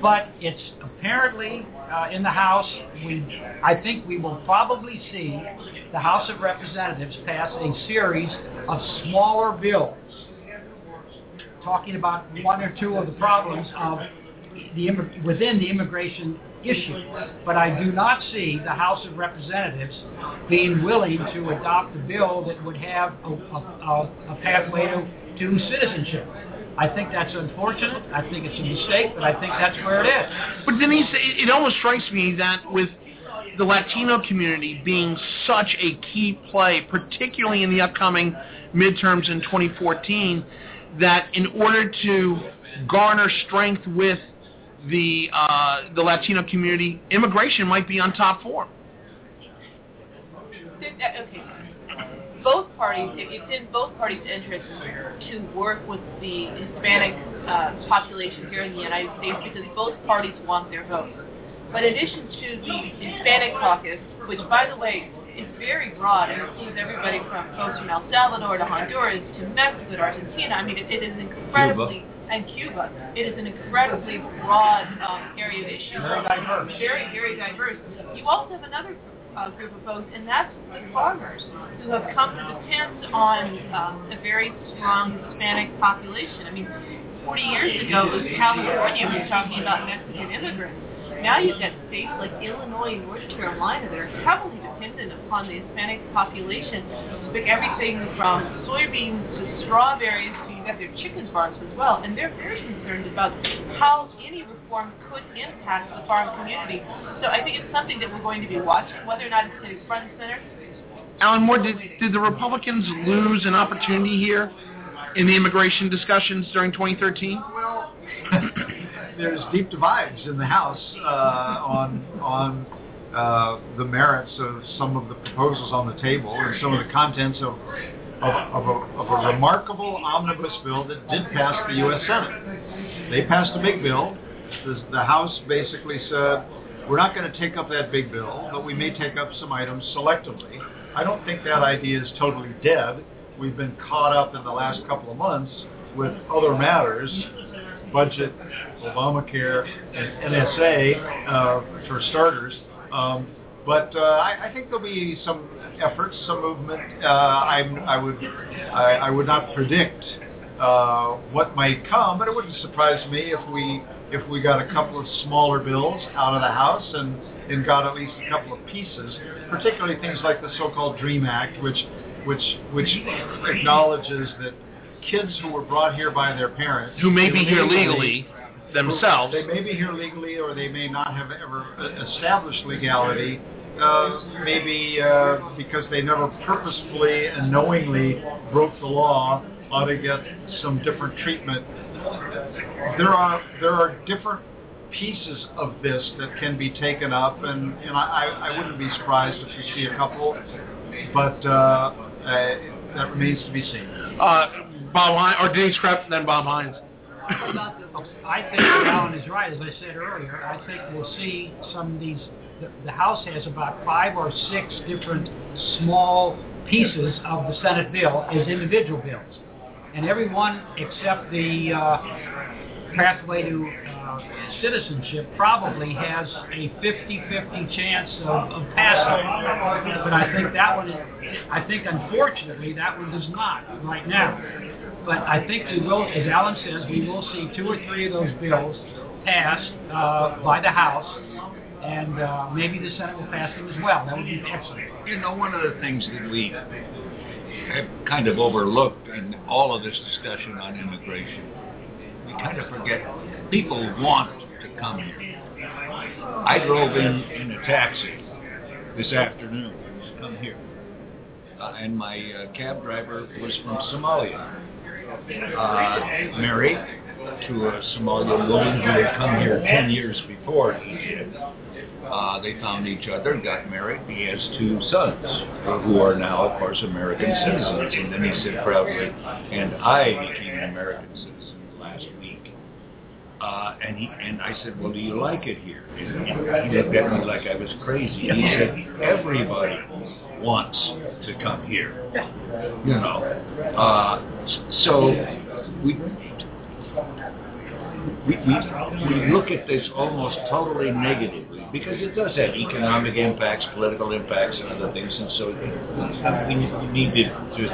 But it's apparently uh, in the House. We, I think we will probably see the House of Representatives pass a series of smaller bills talking about one or two of the problems of the within the immigration issue. But I do not see the House of Representatives being willing to adopt a bill that would have a, a, a, a pathway to, to citizenship. I think that's unfortunate. I think it's a mistake, but I think that's where it is. But Denise, it, it almost strikes me that with the Latino community being such a key play, particularly in the upcoming midterms in 2014, that in order to garner strength with the uh, the Latino community, immigration might be on top form. Uh, Okay. Both parties, it's in both parties' interest to work with the Hispanic uh, population here in the United States because both parties want their votes. But in addition to the Hispanic caucus, which by the way, is very broad and includes everybody from folks from El Salvador to Honduras to Mexico to Argentina. I mean, it, it is incredibly and Cuba. It is an incredibly broad um, area of issues. Very diverse. Very, very diverse. You also have another uh, group of folks, and that's the farmers who have come to depend on um, a very strong Hispanic population. I mean, 40 years ago, it was California was talking about Mexican immigrants. Now you've got states like Illinois and North Carolina that are heavily dependent upon the Hispanic population to pick everything from soybeans to strawberries to you've got their chicken farms as well. And they're very concerned about how any reform could impact the farm community. So I think it's something that we're going to be watching, whether or not it's getting front and center. Alan Moore, did, did the Republicans lose an opportunity here in the immigration discussions during 2013? Well, there's deep divides in the House uh, on on uh, the merits of some of the proposals on the table and some of the contents of of, of, a, of a remarkable omnibus bill that did pass the U.S. Senate. They passed a big bill. The, the House basically said, we're not going to take up that big bill, but we may take up some items selectively. I don't think that idea is totally dead. We've been caught up in the last couple of months with other matters, budget, Obamacare, and NSA uh, for starters. Um, but uh, I, I think there'll be some efforts, some movement. Uh, I, I would, I, I would not predict uh, what might come, but it wouldn't surprise me if we, if we got a couple of smaller bills out of the House and, and got at least a couple of pieces, particularly things like the so-called Dream Act, which, which, which acknowledges that kids who were brought here by their parents, Who may be here legally themselves. they may be here legally, or they may not have ever established legality. Uh, maybe uh, because they never purposefully and knowingly broke the law, ought to get some different treatment. There are there are different pieces of this that can be taken up, and, and I, I wouldn't be surprised if we see a couple, but uh, uh, that remains to be seen. Uh, Bob Hines, or Denise Krepp, then Bob Hines. I think Alan is right. As I said earlier, I think we'll see some of these. The, the House has about five or six different small pieces of the Senate bill as individual bills, and every one except the uh, pathway to uh, citizenship probably has a 50-50 chance of, of passing. But I think that one, I think unfortunately that one does not right now. But I think we will, as Alan says, we will see two or three of those bills passed uh, by the House, and uh, maybe the Senate will pass them as well. That would be excellent. You know, one of the things that we have kind of overlooked in all of this discussion on immigration, we kind of forget people want to come here. I drove in in a taxi this afternoon to come here, uh, and my uh, cab driver was from Somalia, uh, married to a Somalian woman who had come here 10 years before he did. Uh, they found each other, and got married. He has two sons uh, who are now, of course, American citizens. And then he said proudly, and I became an American citizen last week. Uh, and he and I said, well, do you like it here? And he looked at me like I was crazy. He said, everybody wants to come here. You know, uh, so we we, we, we look at this almost totally negatively because it does have economic impacts, political impacts, and other things, and so we we need to to,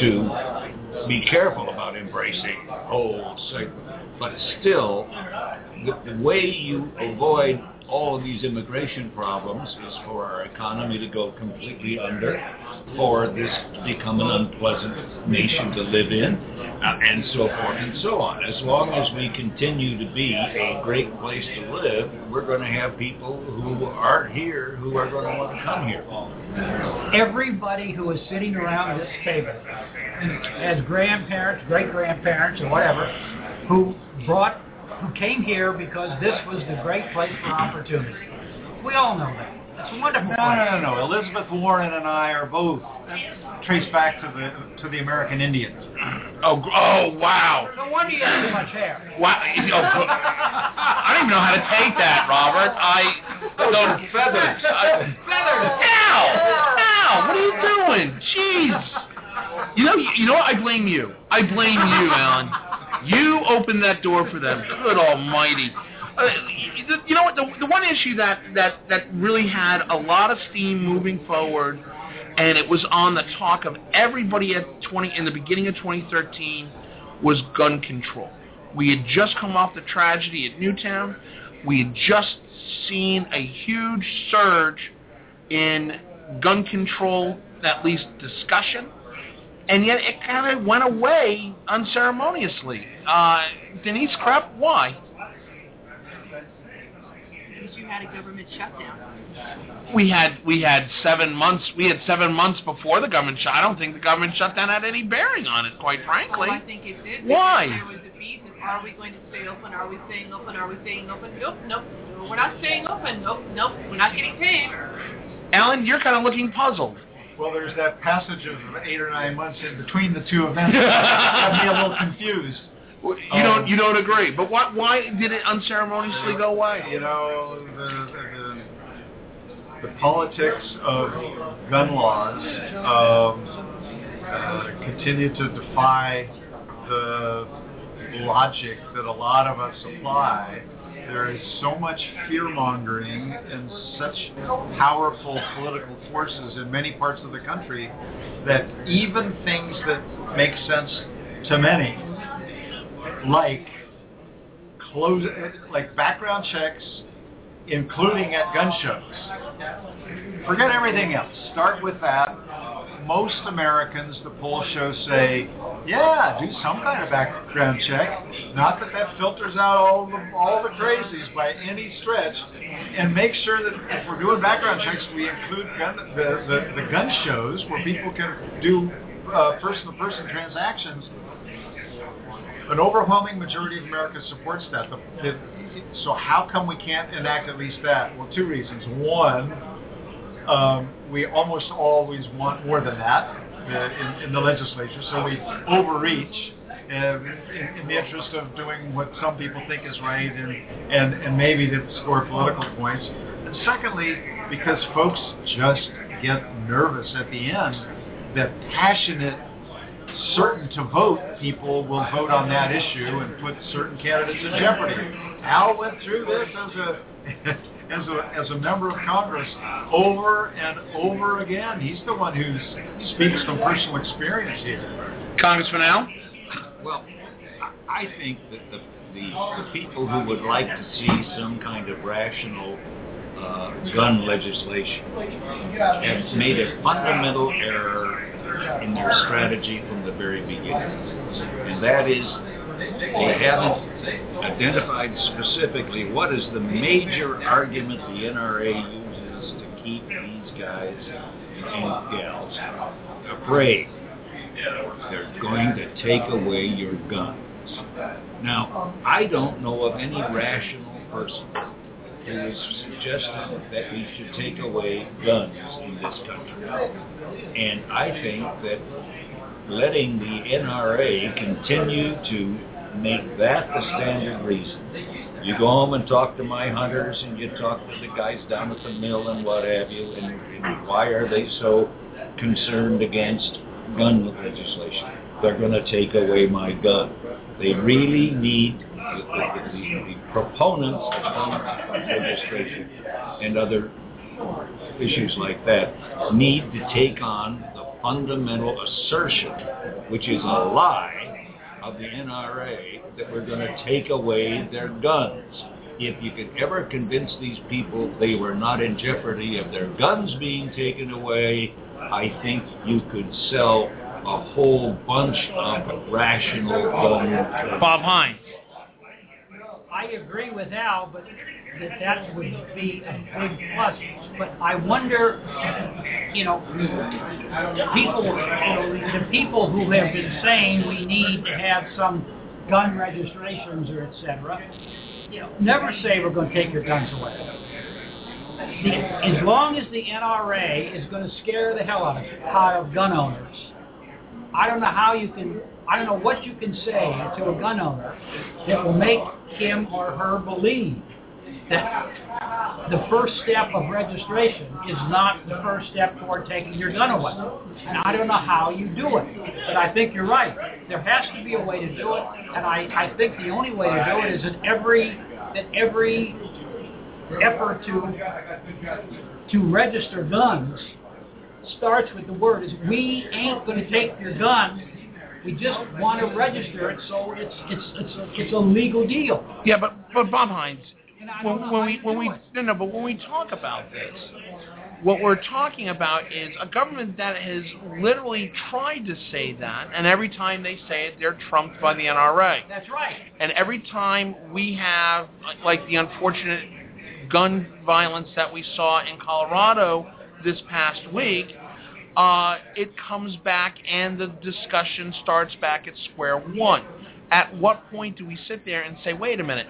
to be careful about embracing whole segment. But still, the, the way you avoid all of these immigration problems is for our economy to go completely under, for this to become an unpleasant nation to live in, uh, and so forth and so on. As long as we continue to be a great place to live, we're going to have people who aren't here who are going to want to come here. Everybody who is sitting around this table as grandparents, great grandparents, or whatever, who brought, who came here because this was the great place for opportunity. We all know that. It's a wonderful No, place. no, no, no. Elizabeth Warren and I are both traced back to the to the American Indians. Oh, oh, wow. No wonder you have so much hair. Wow. Oh, I don't even know how to take that, Robert. I don't feathers. I, Feathers. Now, What are you doing? Jeez. You know, you know what? I blame you. I blame you, Alan. You opened that door for them. Good Almighty. Uh, you- you know what? The, the one issue that, that that really had a lot of steam moving forward, and it was on the talk of everybody at 20 in the beginning of 2013, was gun control. We had just come off the tragedy at Newtown. We had just seen a huge surge in gun control, at least discussion, and yet it kind of went away unceremoniously. Uh, Denise Krepp, why? Because you had a government shutdown. We had we had seven months. We had seven months before the government shut. I don't think the government shutdown had any bearing on it, quite frankly. Well, I think it did. Why? There was a beat. Are we going to stay open? Are we staying open? Are we staying open? Nope, nope. We're not staying open. Nope, nope. We're not getting paid. Alan, you're kind of looking puzzled. Well, there's that passage of eight or nine months in between the two events. that got me a little confused. You don't you don't agree, but what? Why did it unceremoniously go away? You know, the, the, the politics of gun laws um, uh, continue to defy the logic that a lot of us apply. There is so much fear mongering and such powerful political forces in many parts of the country that even things that make sense to many, like close, like background checks, including at gun shows. Forget everything else. Start with that. Most Americans, the polls show, say, yeah, do some kind of background check. Not that that filters out all the all the crazies by any stretch, and make sure that if we're doing background checks, we include gun, the, the the gun shows where people can do uh, person-to-person transactions an overwhelming majority of America supports that. The, the, so how come we can't enact at least that? Well, two reasons. One, um, we almost always want more than that uh, in, in the legislature, so we overreach uh, in, in the interest of doing what some people think is right and, and, and maybe to score political points. And secondly, because folks just get nervous at the end that passionate certain to vote people will vote on that issue and put certain candidates in jeopardy. Al went through this as a as a as a member of Congress over and over again. He's the one who speaks from personal experience here. Congressman Al? Well, I I think that the, the, the people who would like to see some kind of rational uh, gun legislation have made a fundamental error in their strategy from the very beginning. And that is they haven't identified specifically what is the major argument the NRA uses to keep these guys and gals afraid. They're going to take away your guns. Now, I don't know of any rational person who is suggesting that we should take away guns in this country. And I think that letting the NRA continue to make that the standard reason. You go home and talk to my hunters and you talk to the guys down at the mill and what have you, and, and why are they so concerned against gun legislation? They're going to take away my gun. They really need the, the, the, the proponents of gun registration and other issues like that need to take on fundamental assertion, which is a lie, of the NRA that we're going to take away their guns. If you could ever convince these people they were not in jeopardy of their guns being taken away, I think you could sell a whole bunch of rational gun. Bob Hines. I agree with Al, but that that would be a big plus. But I wonder, you know, people, the people who have been saying we need to have some gun registrations or et cetera, you know, never say we're going to take your guns away. The, as long as the NRA is going to scare the hell out of, out of gun owners, I don't know how you can, I don't know what you can say to a gun owner that will make him or her believe that the first step of registration is not the first step toward taking your gun away. And I don't know how you do it, but I think you're right. There has to be a way to do it, and I, I think the only way to do it is that every that every effort to to register guns starts with the word is we ain't going to take your gun. We just want to register it so it's it's it's a, it's a legal deal. Yeah, but but Bob Hines, when, when we when we no no, but when we talk about this, what we're talking about is a government that has literally tried to say that, and every time they say it, they're trumped by the NRA. That's right. And every time we have, like the unfortunate gun violence that we saw in Colorado this past week, uh, it comes back and the discussion starts back at square one. At what point do we sit there and say, wait a minute,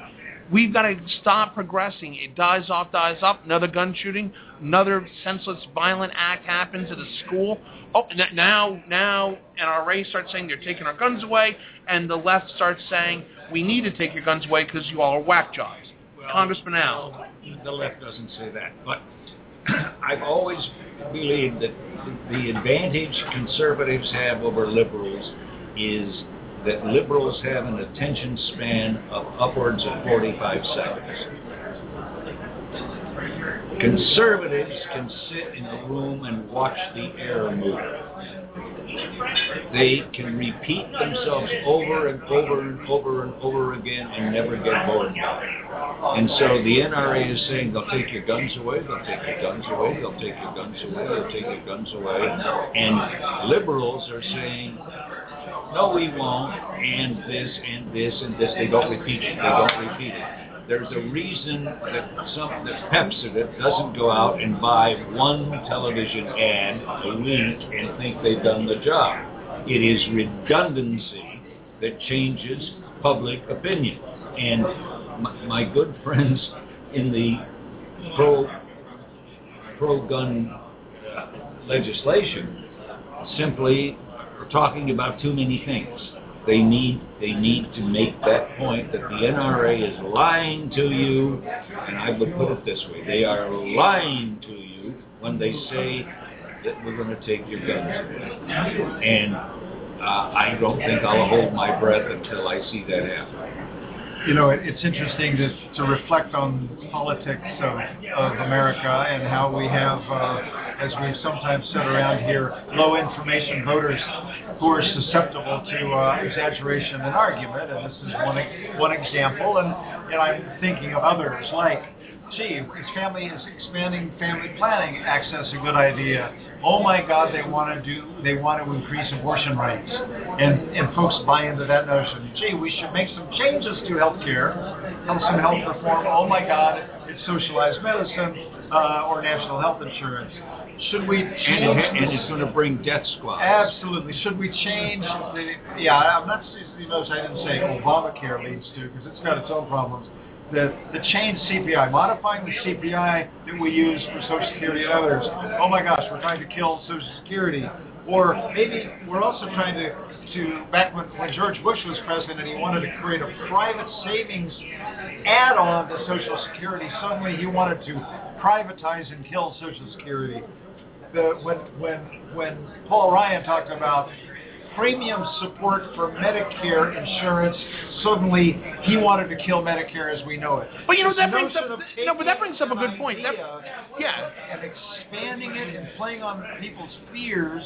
we've got to stop progressing. It dies off, dies off, another gun shooting, another senseless violent act happens at a school. Oh, now, now NRA starts saying they're taking our guns away, and the left starts saying we need to take your guns away because you all are whack jobs. Congressman Al. The left doesn't say that, but I've always believed that the advantage conservatives have over liberals is that liberals have an attention span of upwards of 45 seconds. Conservatives can sit in a room and watch the air move. They can repeat themselves over and over and over and over again and never get bored. And so the NRA is saying they'll take your guns away, they'll take your guns away, they'll take your guns away, they'll take your guns away. And liberals are saying, no, we won't, and this and this and this. They don't repeat it. They don't repeat it. There's a reason that some that Pepsi doesn't go out and buy one television ad a week and think they've done the job. It is redundancy that changes public opinion. And my, my good friends in the pro pro gun uh, legislation simply are talking about too many things. They need they need to make that point that the NRA is lying to you, and I would put it this way: they are lying to you when they say that we're going to take your guns away. And uh, I don't think I'll hold my breath until I see that happen. you know, it, it's interesting to, to reflect on politics of, of America and how we have, uh, as we've sometimes said around here, low information voters who are susceptible to uh, exaggeration and argument. And this is one one example. And, and I'm thinking of others like, gee, is family is expanding family planning access a good idea? Oh my God, they want to do they want to increase abortion rights, and and folks buy into that notion. Gee, we should make some changes to health care, have some health reform. Oh my God, it's socialized medicine uh, or national health insurance. Should we change? it, and it's going to bring death squads. Absolutely. Should we change the? Yeah, I'm not. You notice I didn't say Obamacare leads to because it's got its own problems. The the chained CPI, modifying the CPI that we use for Social Security and others. Oh my gosh, we're trying to kill Social Security. Or maybe we're also trying to to back when, when George Bush was president and he wanted to create a private savings add-on to Social Security. Suddenly he wanted to privatize and kill Social Security the when when when Paul Ryan talked about premium support for Medicare insurance, suddenly he wanted to kill Medicare as we know it. But you know This that brings up no, but that brings up a good point. That, yeah, and expanding it and playing on people's fears,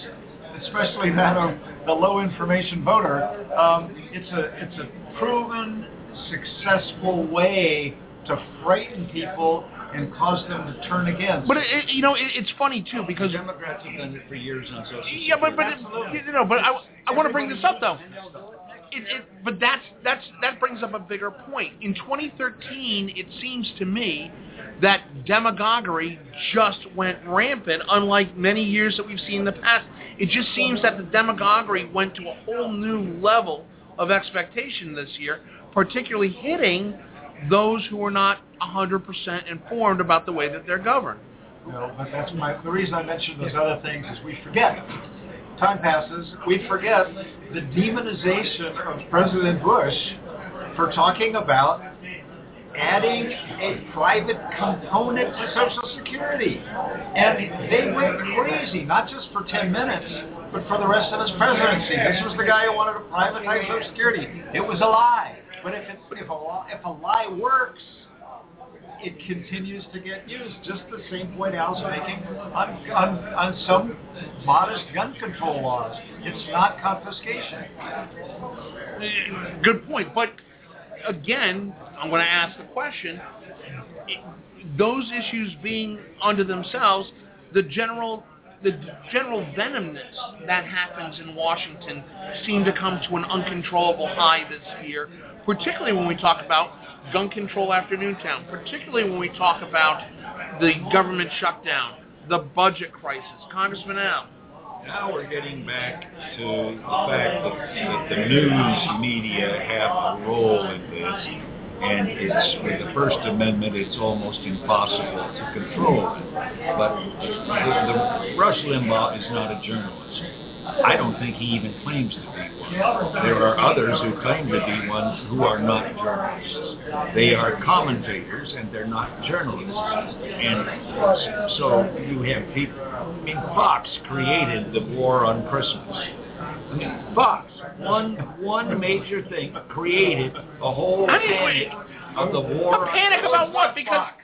especially that of the low information voter. Um, it's a it's a proven successful way to frighten people and cause them to turn against. but it, it, you know it, it's funny too because Democrats have done it for years on Social Security. yeah, but but it, you know, but I, I want to bring this up though. It, it, but that's that's that brings up a bigger point. In 2013, it seems to me that demagoguery just went rampant, unlike many years that we've seen in the past. It just seems that the demagoguery went to a whole new level of expectation this year, particularly hitting those who are not 100% informed about the way that they're governed. No, but that's my, the reason I mentioned those other things is we forget. Time passes, we forget the demonization of President Bush for talking about adding a private component to Social Security. And they went crazy, not just for 10 minutes, but for the rest of his presidency. This was the guy who wanted to privatize Social Security. It was a lie. But if, it, if, a, if a lie works, it continues to get used. Just the same point Al's making on, on, on some modest gun control laws. It's not confiscation. Good point. But again, I'm going to ask the question: those issues being unto themselves, the general the general venomness that happens in Washington seemed to come to an uncontrollable high this year, particularly when we talk about gun control after Newtown, particularly when we talk about the government shutdown, the budget crisis. Congressman Al. Now we're getting back to the fact that, that the news media have a role in this, and it's with the First Amendment, it's almost impossible to control. But the, the, Rush Limbaugh is not a journalist. I don't think he even claims to be one. There are others who claim to be one who are not journalists. They are commentators and they're not journalists. And so you have people. I mean, Fox created the war on Christmas. I mean, Fox, one one major thing, created a whole How panic of the war. A panic about what? Because Fox.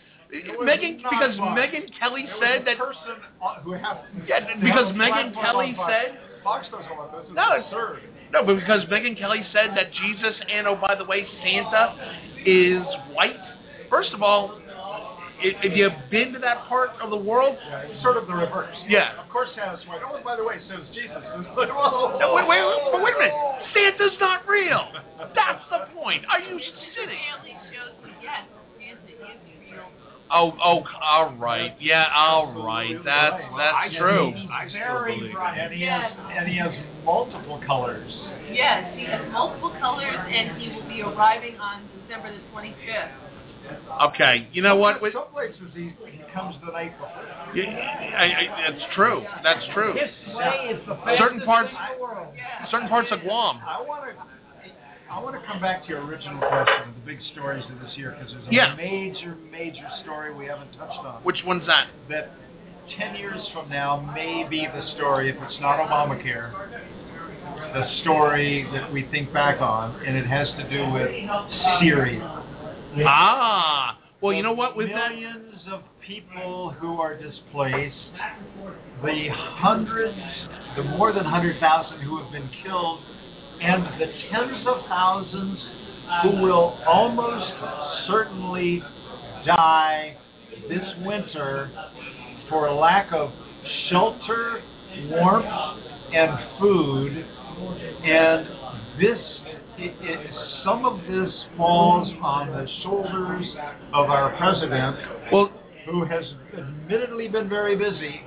Megyn, because Megyn Kelly said that. person who has Yeah, because Megyn Kelly said. Fox doesn't want this. It's No, it's- absurd. No, but because Megyn Kelly said that Jesus and oh by the way Santa is white. First of all, i- if you've been to that part of the world, Yeah, it's sort of the reverse. Yeah. Of course Santa's white. Oh, by the way, so is Jesus. Like, whoa. No, wait, wait, wait, wait a minute. Santa's not real. That's the point. Are you sitting? Family shows that yes, Santa is real. Oh, oh, all right. Yeah, all right. That's that's true. I still Very believe bright. And he has and he has multiple colors. Yes, he has multiple colors, and he will be arriving on December the 25th. Okay. You know what? Wait, Some places he, he comes the night before. y- I- I- That's true. That's true. His sleigh is the Certain parts- in the world. Certain parts of Guam. I want to. I want to come back to your original question of the big stories of this year because there's a Yeah. major, major story we haven't touched on. Which one's that? That 10 years from now may be the story, if it's not Obamacare, the story that we think back on, and it has to do with Syria. Ah. Well, you know what? With that, millions of people who are displaced, the hundreds, the more than 100,000 who have been killed, and the tens of thousands who will almost certainly die this winter for lack of shelter, warmth, and food. And this, it, it, some of this falls on the shoulders of our president, well, who has admittedly been very busy.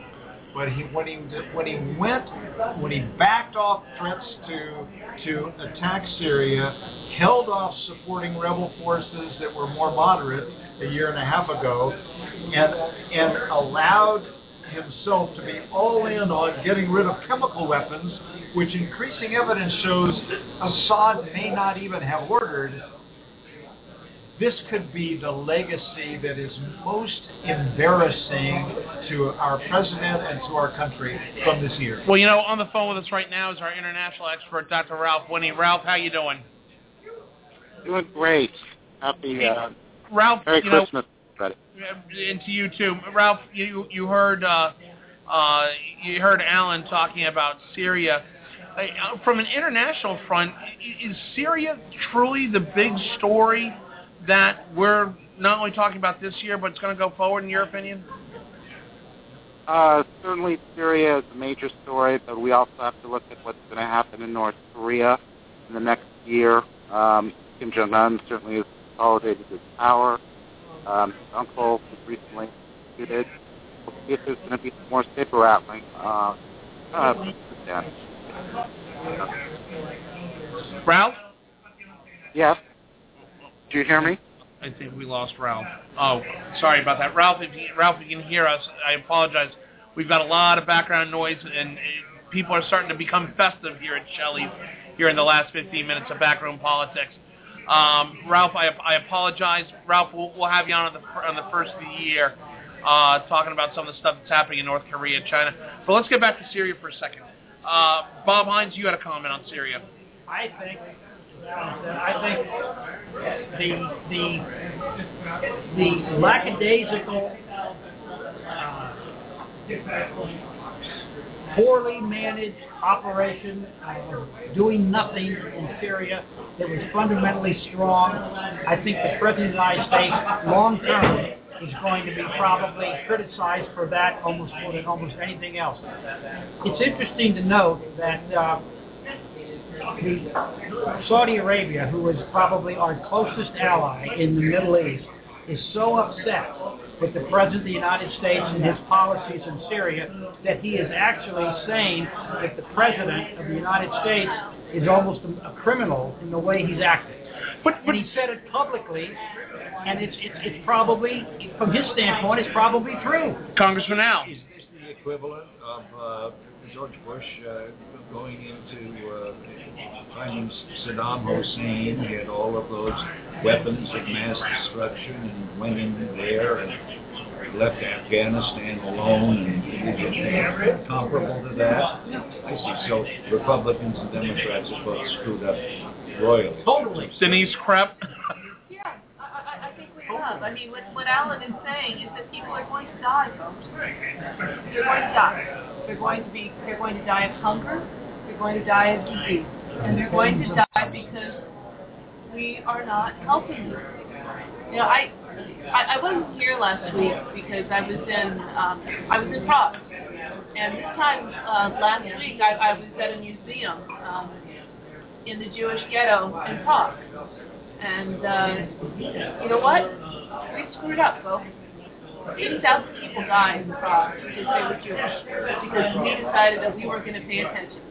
But he, when he when he went, when he backed off threats to to attack Syria, held off supporting rebel forces that were more moderate a year and a half ago, and and allowed himself to be all in on getting rid of chemical weapons, which increasing evidence shows Assad may not even have ordered this could be the legacy that is most embarrassing to our president and to our country from this year. well, you know, on the phone with us right now is our international expert, Dr. Ralph Winnie. Ralph, how you doing? Doing great. Happy uh, Ralph, Merry you know, Christmas, everybody. and to you too, Ralph. You you heard uh, uh, you heard Alan talking about Syria. Uh, from an international front, is Syria truly the big story that we're not only talking about this year, but it's going to go forward, in your opinion? Uh, certainly, Syria is a major story, but we also have to look at what's going to happen in North Korea in the next year. Um, Kim Jong Un certainly has consolidated his power. Um, his uncle was recently executed. We'll see if there's going to be some more saber rattling. Uh, uh, yeah. Ralph? Yes. Did you hear me? I think we lost Ralph. Oh, sorry about that, Ralph. If you, Ralph, if you can hear us, I apologize. We've got a lot of background noise, and people are starting to become festive here at Shelley's here in the last 15 minutes of backroom politics. Um, Ralph, I, I apologize. Ralph, we'll, we'll have you on, on the on the first of the year, uh, talking about some of the stuff that's happening in North Korea, China. But let's get back to Syria for a second. Uh, Bob Hines, you had a comment on Syria. I think, I think the the the lackadaisical, uh, poorly managed operation of doing nothing in Syria that was fundamentally strong. I think the President of the United States, long term, is going to be probably criticized for that almost more than almost anything else. It's interesting to note that uh, Saudi Arabia, who is probably our closest ally in the Middle East, is so upset with the President of the United States and his policies in Syria that he is actually saying that the President of the United States is almost a, a criminal in the way he's acting. But, but and he said it publicly, and it's, it's, it's probably, from his standpoint, it's probably true. Congressman Al. Is this the equivalent of uh, George Bush uh, going into uh, finding Saddam Hussein, he had all of those weapons of mass destruction, and went in there and left Afghanistan alone, and is it comparable to that? I see. So Republicans and Democrats are both screwed up royally. Totally. Denise Krepp. Yeah, I, I, I think we have. I mean, what, what Alan is saying is that people are going to die, folks. They're going to die. They're going to be. They're going to die of hunger. They're going to die of disease, and they're going to die because we are not helping them. You know, I, I I wasn't here last week because I was in um, I was in Prague, and this time uh, last week I, I was at a museum um, in the Jewish ghetto in Prague. And uh, you know what? We screwed up, folks. 80,000 people died in Prague because they were Jewish, because we decided that we weren't going to pay attention.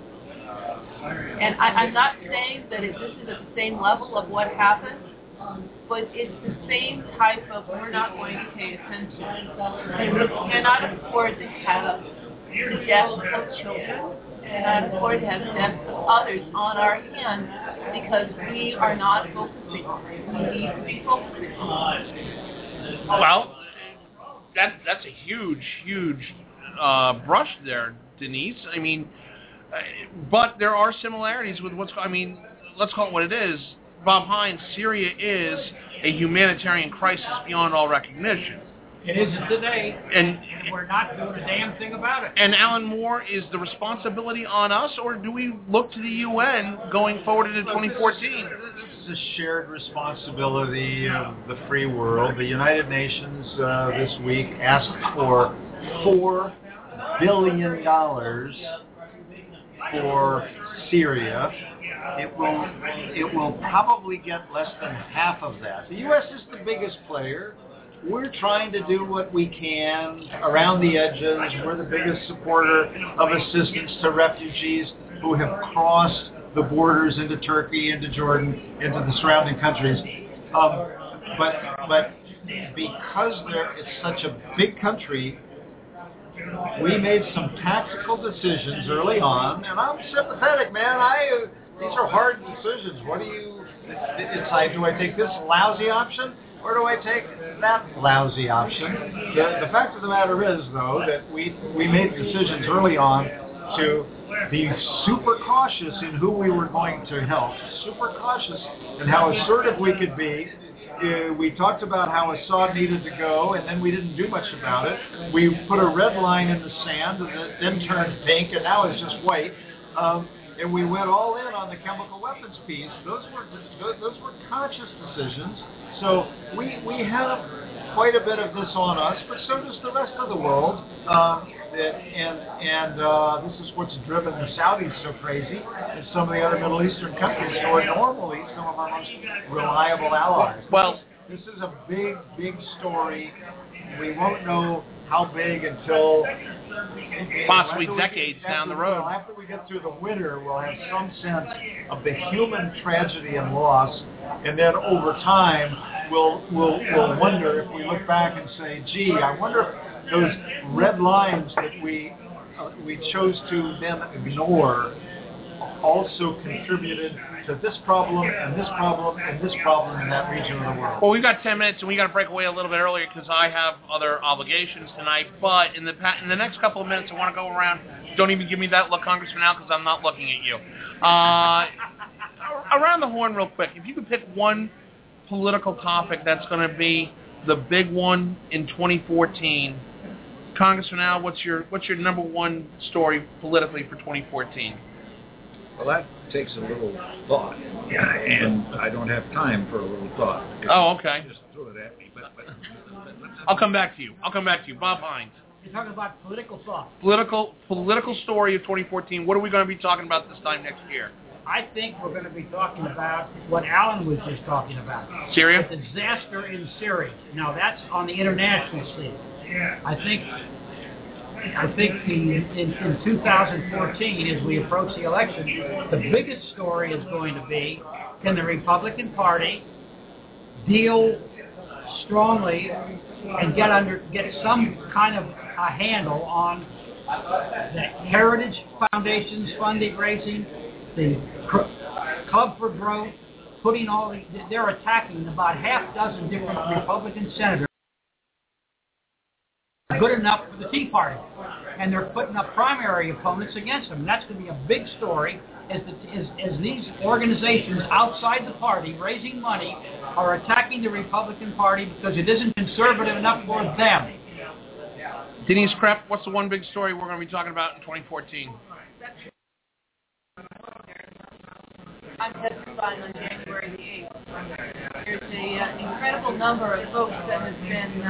And I, I'm not saying that it, this is at the same level of what happened, but it's the same type of we're not going to pay attention. We cannot afford to have the death of children and afford to have death of others on our hands because we are not focusing on it. We need to be focusing on it. Well, that that's a huge, huge uh, brush there, Denise. I mean, but there are similarities with what's. I mean, let's call it what it is. Bob Hines, Syria is a humanitarian crisis beyond all recognition. It isn't today, And and we're not doing a damn thing about it. and Alan Moore, is the responsibility on us, or do we look to the UN going forward into 2014? This is a shared responsibility of the free world. The United Nations uh, this week asked for four billion dollars for Syria. It will it will probably get less than half of that. The U.S. is the biggest player. We're trying to do what we can around the edges. We're the biggest supporter of assistance to refugees who have crossed the borders into Turkey, into Jordan, into the surrounding countries. Um, but but because it's such a big country, we made some tactical decisions early on, and I'm sympathetic, man. I these are hard decisions. What do you? Like, do I take this lousy option? Or do I take that lousy option? The, the fact of the matter is, though, that we we made decisions early on to be super cautious in who we were going to help, super cautious in how assertive we could be. Uh, we talked about how Assad needed to go, and then we didn't do much about it. We put a red line in the sand, and it then turned pink, and now it's just white. Um, and we went all in on the chemical weapons piece. Those were those were conscious decisions. So we we have quite a bit of this on us, but so does the rest of the world. Um, and and uh, this is what's driven the Saudis so crazy, and some of the other Middle Eastern countries who are normally some of our most reliable allies. Well, this is a big, big story. We won't know how big until Possibly after decades after- down the road. After we get through the winter, we'll have some sense of the human tragedy and loss, and then over time, we'll we'll we'll wonder if we look back and say, "Gee, I wonder those red lines that we uh, we chose to then ignore." also contributed to this problem and this problem and this problem in that region of the world. Well, we've got 10 minutes, and we got to break away a little bit earlier because I have other obligations tonight. But in the in the next couple of minutes, I want to go around. Don't even give me that look, Congressman Al, because I'm not looking at you. Uh, around the horn, real quick. If you could pick one political topic that's going to be the big one in 2014, Congressman Al, what's your what's your number one story politically for 2014? Well, that takes a little thought, yeah, and I don't have time for a little thought. Oh, okay. Just throw it at me. But, but, but I'll come back to you. I'll come back to you. Bob Hines. You're talking about political thought. Political political story of 2014. What are we going to be talking about this time next year? I think we're going to be talking about what Alan was just talking about. Syria? The disaster in Syria. Now that's on the international scene. I think I think the, in, in 2014, as we approach the election, the biggest story is going to be can the Republican Party deal strongly and get under get some kind of a handle on the Heritage Foundation's funding raising, the Club for Growth, putting all the, they're attacking about half dozen different Republican senators good enough for the Tea Party. And they're putting up primary opponents against them. And that's going to be a big story as, the, as, as these organizations outside the party raising money are attacking the Republican Party because it isn't conservative enough for them. Denise Krepp, what's the one big story we're going to be talking about in 2014? I'm testifying on January the 8th. There's a uh, incredible number of folks that have been uh,